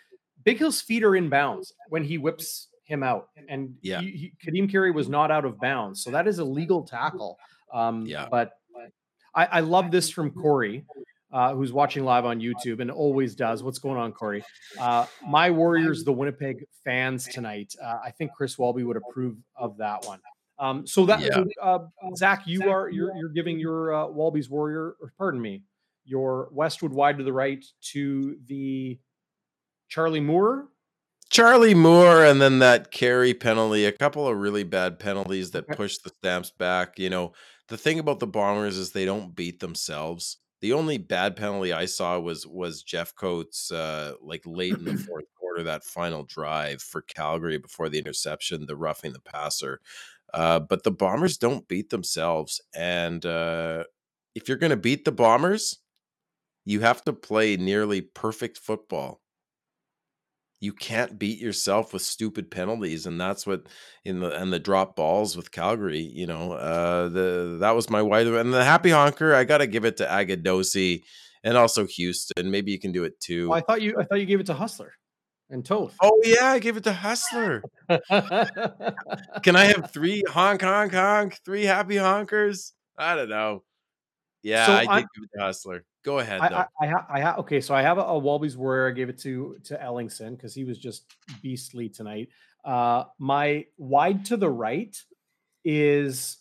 Bighill's feet are in bounds when he whips him out, and Yeah. he, he, Ka'Deem Carey was not out of bounds, so that is a legal tackle. Um, Yeah. but I, I love this from Corey, uh, who's watching live on YouTube and always does. What's going on, Corey? Uh, my Warriors, the Winnipeg fans tonight. Uh, I think Chris Walby would approve of that one. Um, so that Yeah. uh, Zach, you are you're you're giving your uh, Walby's Warrior, or pardon me, your Westwood wide to the right to the Charlie Moore. Charlie Moore and then that Carey penalty, a couple of really bad penalties that push the Stamps back. You know, the thing about the Bombers is they don't beat themselves. The only bad penalty I saw was was Jeffcoat's uh like late in the fourth quarter, that final drive for Calgary before the interception, the roughing the passer. Uh, but the Bombers don't beat themselves. And uh if you're gonna beat the Bombers, you have to play nearly perfect football you can't beat yourself with stupid penalties and that's what in the and the drop balls with Calgary you know uh the that was my wide and the happy honker I got to give it to Agudosi and also Houston maybe you can do it too. Oh, I thought you I thought you gave it to Hustler and Toth. oh yeah I give it to Hustler. Can I have three honk honk honk three happy honkers? I don't know. Yeah So I did I'm- give it to Hustler go ahead I, I, I, I okay, so I have a, a Walby's Warrior. I gave it to to Ellingson because he was just beastly tonight. Uh, my wide to the right is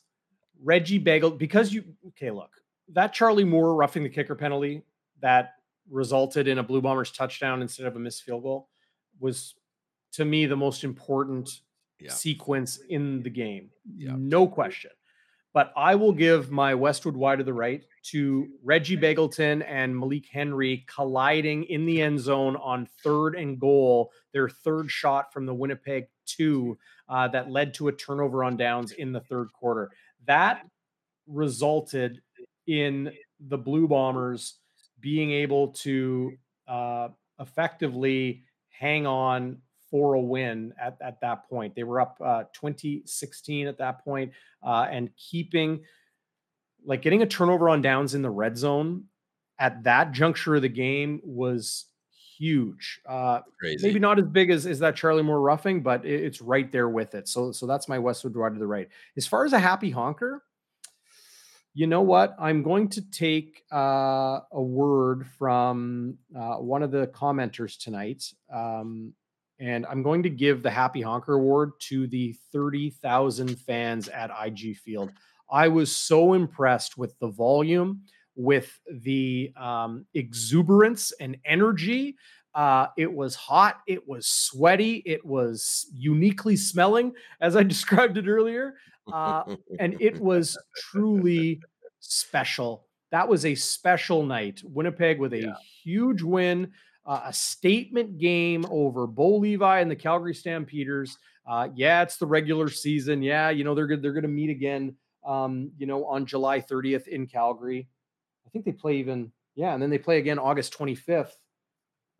Reggie Bagel because you okay. Look, that Charlie Moore roughing the kicker penalty that resulted in a Blue Bombers touchdown instead of a missed field goal was to me the most important Yeah. sequence in the game. Yeah. No question. But I will give my Westwood wide to the right to Reggie Begelton and Malik Henry colliding in the end zone on third and goal, their third shot from the Winnipeg two uh, that led to a turnover on downs in the third quarter. That resulted in the Blue Bombers being able to uh, effectively hang on for a win at, at that point. They were up uh, 2016 at that point, uh, and keeping like getting a turnover on downs in the red zone at that juncture of the game was huge. Uh, crazy maybe not as big as, as that Charlie Moore roughing, but it- it's right there with it. So so that's my Westwood wide to the right. As far as a happy honker, you know what? I'm going to take uh, a word from uh, one of the commenters tonight. Um, and I'm going to give the Happy Honker Award to the 30,000 fans at IG Field. I was so impressed with the volume, with the um, exuberance and energy. Uh, it was hot, it was sweaty, it was uniquely smelling, as I described it earlier. Uh, and it was truly special. That was a special night. Winnipeg with a Yeah. huge win, uh, a statement game over Bo Levi and the Calgary Stampeders. Uh, yeah, it's the regular season. Yeah, you know they're good. They're going to meet again. Um, you know, on July 30th in Calgary. I think they play even. Yeah, and then they play again August 25th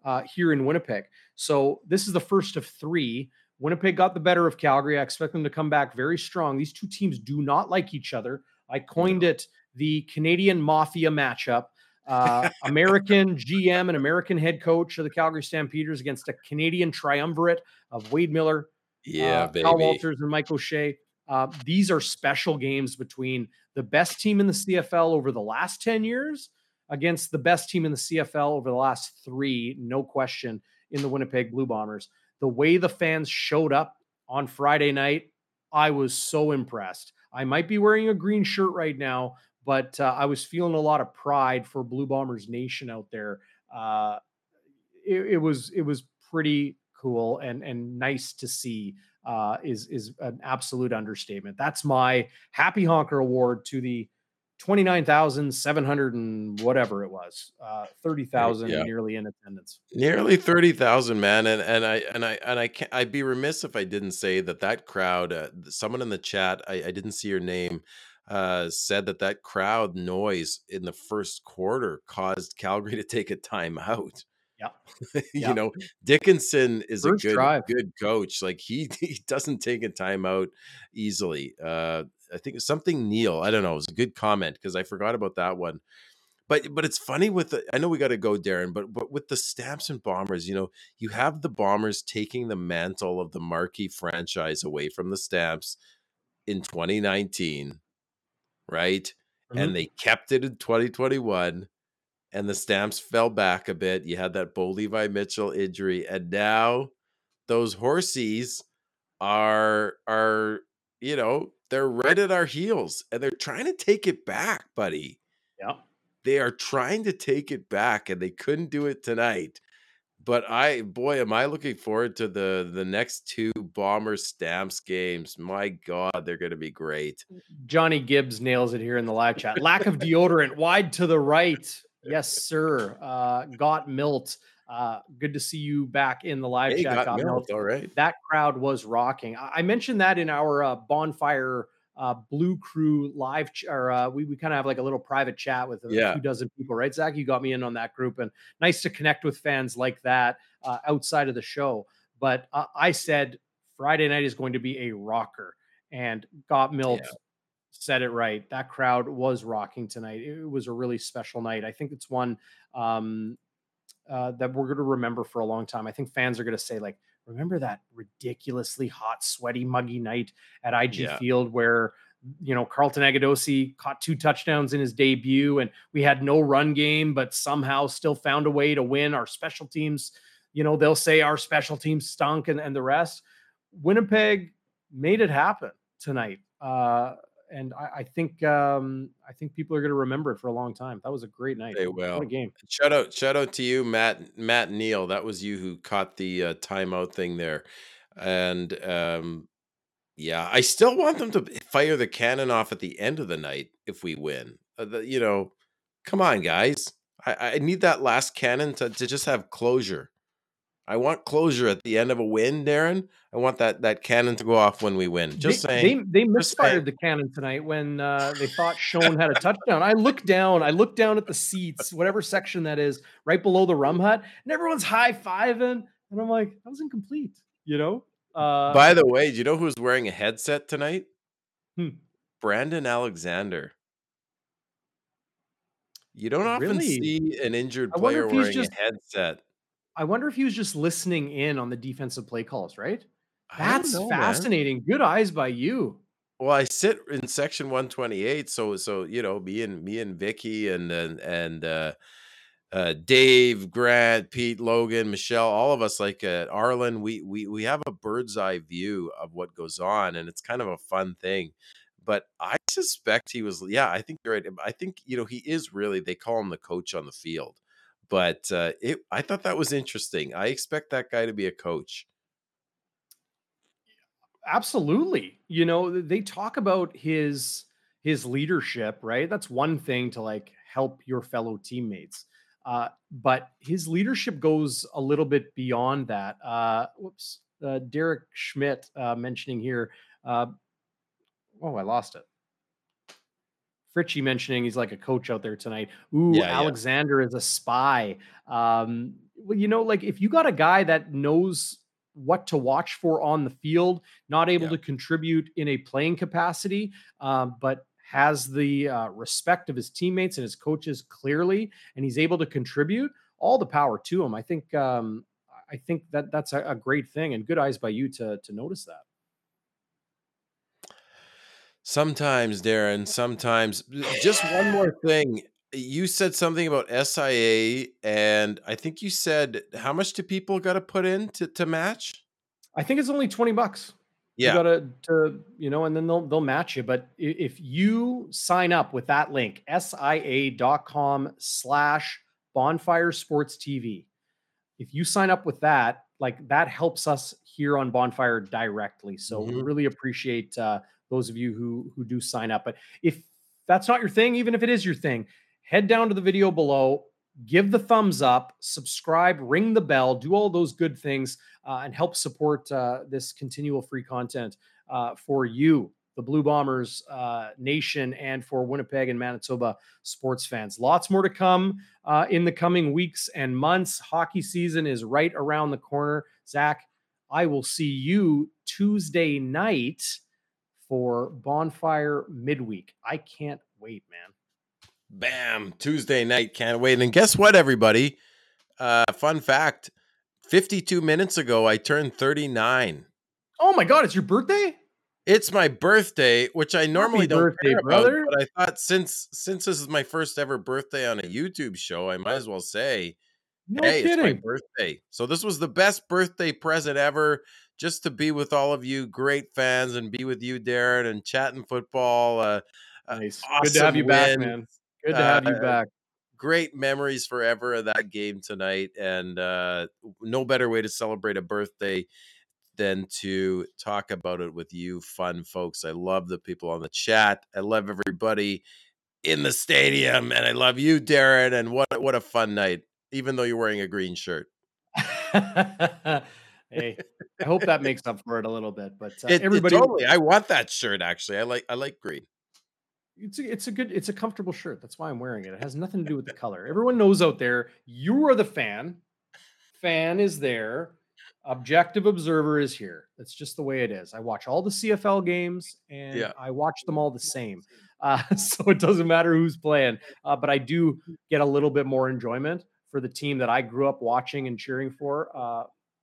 uh, here in Winnipeg. So this is the first of three. Winnipeg got the better of Calgary. I expect them to come back very strong. These two teams do not like each other. I coined it the Canadian Mafia matchup. Uh, American GM and American head coach of the Calgary Stampeders against a Canadian triumvirate of Wade Miller, yeah uh, baby Kyle Walters, and Mike O'Shea. Uh, these are special games between the best team in the CFL over the last 10 years against the best team in the CFL over the last three, no question, in the Winnipeg Blue Bombers. The way the fans showed up on Friday night, I was so impressed. I might be wearing a green shirt right now, but uh, I was feeling a lot of pride for Blue Bombers Nation out there. Uh, it, it was it was pretty cool and and nice to see. Uh, is is an absolute understatement. That's my Happy Honker Award to the 29,700 and whatever it was, uh, 30,000 Yeah. nearly in attendance. Nearly 30,000, man, and and I and I and I can't I'd be remiss if I didn't say that that crowd, uh, someone in the chat, I I didn't see your name, uh, said that that crowd noise in the first quarter caused Calgary to take a timeout. Yeah. You Yeah. know, Dickenson is a good drive. good coach, like, he he doesn't take a timeout easily. Uh, I think something Neil, I don't know, it was a good comment because I forgot about that one. But but it's funny with the I know we gotta go, Darren, but but with the Stamps and Bombers, you know, you have the Bombers taking the mantle of the marquee franchise away from the Stamps in 2019, right? And Mhm. they kept it in 2021, and the Stamps fell back a bit. You had that Bo Levi Mitchell injury, and now those Horsies are are, you know, they're right at our heels, and they're trying to take it back, buddy. Yeah. They are trying to take it back, and they couldn't do it tonight. But I boy, am I looking forward to the the next 2 Bombers Stamps games. My god, they're gonna be great. Johnny Gibbs nails it here in the live chat. Lack of deodorant, wide to the right. Yes, sir. Uh, got Milt. Uh, good to see you back in the live Hey, chat. got Got Milt. milk, alright. That crowd was rocking. I I mentioned that in our uh, bonfire uh, Blue Crew live, ch- or uh, we, we kind of have like a little private chat with a Yeah. few dozen people, right? Zach, you got me in on that group, and nice to connect with fans like that uh, outside of the show. But uh, I said Friday night is going to be a rocker, and got Milt Yeah. said it right. That crowd was rocking tonight. It was a really special night. I think it's one um, uh, that we're going to remember for a long time. I think fans are going to say, like, remember that ridiculously hot, sweaty, muggy night at IG Yeah. Field where you know Carlton Agudosi caught two touchdowns in his debut, and we had no run game, but somehow still found a way to win. Our special teams, you know, they'll say our special teams stunk and, and the rest. Winnipeg made it happen tonight. Uh, and I, I think um, I think people are going to remember it for a long time. That was a great night. They What a will. game! Shout out shout out to you, Matt Matt Neal. That was you who caught the, uh, timeout thing there. And, um, yeah, I still want them to fire the cannon off at the end of the night if we win. Uh, the you know, come on, guys. I I need that last cannon to to just have closure. I want closure at the end of a win, Darren. I want that that cannon to go off when we win. Just they, saying. They, they misfired the cannon tonight when uh, they thought Schoen had a touchdown. I looked down. I looked down at the seats, whatever section that is, right below the rum hut, and everyone's high fiving, and I'm like, that was incomplete. You know. Uh, By the way, do you know who's wearing a headset tonight? Hmm. Brandon Alexander. You don't often Really? see an injured player wearing just- a headset. I wonder if he was just listening in on the defensive play calls. Right. That's know, man. fascinating. Good eyes by you. Well, I sit in section 128, so so you know, me and me and Vicky and and and uh, uh, Dave, Grant, Pete, Logan, Michelle, all of us like at Arlen, we we we have a bird's eye view of what goes on, and it's kind of a fun thing. But I suspect he was, yeah, I think you're right. I think you know he is really. They call him the coach on the field, but uh, it. I thought that was interesting. I expect that guy to be a coach. absolutely you know they talk about his his leadership right that's one thing to like help your fellow teammates uh, but his leadership goes a little bit beyond that uh, whoops uh, derek schmidt uh, mentioning here uh, oh i lost it Fritchie mentioning he's like a coach out there tonight. Ooh, Yeah, yeah. Alexander is a spy. Um, well, you know, like if you got a guy that knows what to watch for on the field, not able Yeah. to contribute in a playing capacity, um, but has the uh, respect of his teammates and his coaches clearly, and he's able to contribute, all the power to him. I think um, I think that that's a, a great thing, and good eyes by you to to notice that. Sometimes, Darren, sometimes. Just one more thing. You said something about SIA, and I think you said how much do people got to put in to, to match? I think it's only twenty bucks. Yeah. You gotta to you know, and then they'll they'll match you. But if you sign up with that link, sia.com slash bonfire sports TV, if you sign up with that, like that helps us here on Bonfire directly. So we Mhm. really appreciate uh those of you who who do sign up. But if that's not your thing, even if it is your thing, head down to the video below, give the thumbs up, subscribe, ring the bell, do all those good things, uh, and help support uh, this continual free content uh, for you, the Blue Bombers uh, nation, and for Winnipeg and Manitoba sports fans. Lots more to come uh, in the coming weeks and months. Hockey season is right around the corner. Zach, I will see you Tuesday night for Bonfire Midweek. I can't wait, man. Bam! Tuesday night, can't wait. And guess what, everybody? Uh, fun fact: fifty-two minutes ago, I turned thirty-nine. Oh my god! It's your birthday. It's my birthday, which I normally Happy don't birthday, care brother. about, but I thought since since this is my first ever birthday on a YouTube show, I might as well say, No hey, it's my birthday. So this was the best birthday present ever, just to be with all of you great fans and be with you, Darren, and chatting football. Uh, uh, Nice. Good to have awesome you back, man. Good to have you Uh, back. Great memories forever of that game tonight, and uh, no better way to celebrate a birthday than to talk about it with you, fun folks. I love the people on the chat. I love everybody in the stadium, and I love you, Darren. And what what a fun night! Even though you're wearing a green shirt, hey, I hope that makes up for it a little bit. But uh, it, it everybody, totally. I want that shirt. Actually, I like I like green. it's a, it's a good, it's a comfortable shirt. That's why I'm wearing it. It has nothing to do with the color. Everyone knows out there, you are the fan. Fan is there. Objective observer is here. That's just the way it is. I watch all the CFL games and Yeah. I watch them all the same. Uh, so it doesn't matter who's playing. Uh, but I do get a little bit more enjoyment for the team that I grew up watching and cheering for. Uh,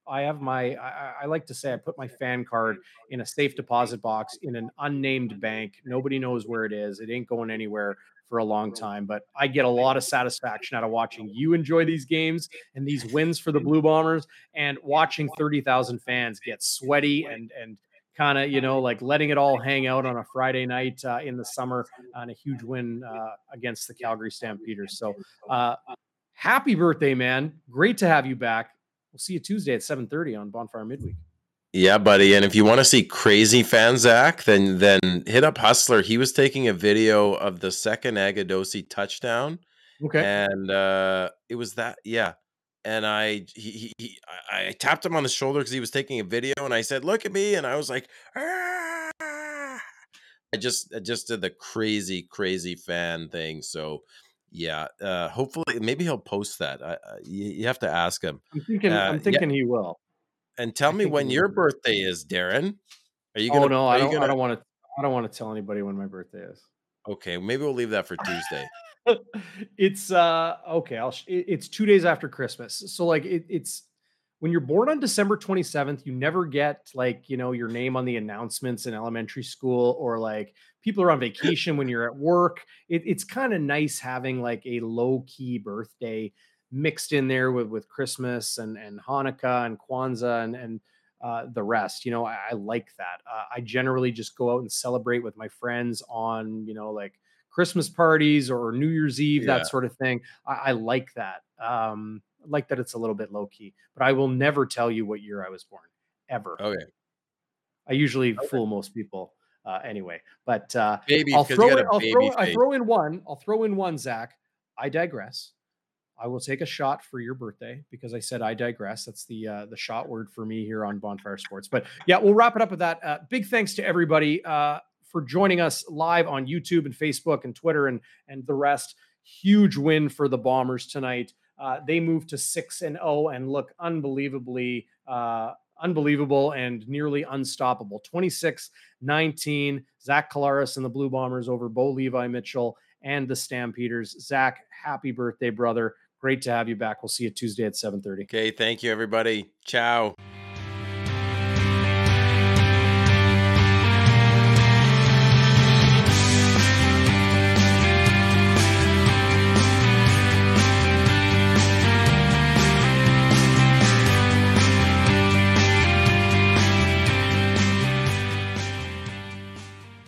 I have my, I, I- like to say, I put my fan card in a safe deposit box in an unnamed bank. Nobody knows where it is. It ain't going anywhere for a long time, but I get a lot of satisfaction out of watching you enjoy these games and these wins for the Blue Bombers and watching 30,000 fans get sweaty and, and, Kind of, you know, like letting it all hang out on a Friday night uh, in the summer on a huge win uh, against the Calgary Stampeders. So, uh, happy birthday, man! Great to have you back. We'll see you Tuesday at 7:30 on Bonfire Midweek. Yeah, buddy. And if you want to see crazy fan Zach, then then hit up Hustler. He was taking a video of the second Agudosi touchdown. Okay. and uh it was that yeah and i he, he, he I, I tapped him on the shoulder because he was taking a video and i said look at me and i was like "Ah." i just i just did the crazy crazy fan thing so yeah uh hopefully maybe he'll post that i, I you, have to ask him I'm thinking. uh, I'm yeah. he will. and tell I me when your will. birthday is darren are you gonna oh no, I don't. Gonna don't want to. I don't want to tell anybody when my birthday is. okay maybe we'll leave that for tuesday it's uh okay. I'll. Sh- it's two days after Christmas, so like it, it's when you're born on December 27th, you never get like you know your name on the announcements in elementary school, or like people are on vacation when you're at work. It, it's kind of nice having like a low key birthday mixed in there with with Christmas and and Hanukkah and Kwanzaa and and uh, the rest. You know, I, I like that. Uh, I generally just go out and celebrate with my friends on you know like Christmas parties or New Year's Eve, Yeah. that sort of thing. I, I like that. Um, like that it's a little bit low key, but I will never tell you what year I was born ever. okay I usually fool most people uh, anyway, but uh, baby I'll throw you got it. a I'll baby throw. I throw in one. I'll throw in one. Zach, I digress. I will take a shot for your birthday because I said I digress. That's the uh, the shot word for me here on Bonfire Sports. But yeah, we'll wrap it up with that. Uh, big thanks to everybody uh, for joining us live on YouTube and Facebook and Twitter and and the rest. Huge win for the Bombers tonight. Uh, they moved to six and zero and look unbelievably. Uh, Unbelievable and nearly unstoppable. 26 19. Zach Collaros and the Blue Bombers over Bo Levi Mitchell and the Stampeders. Zach, happy birthday, brother. Great to have you back. We'll see you Tuesday at 7:30. okay thank you everybody ciao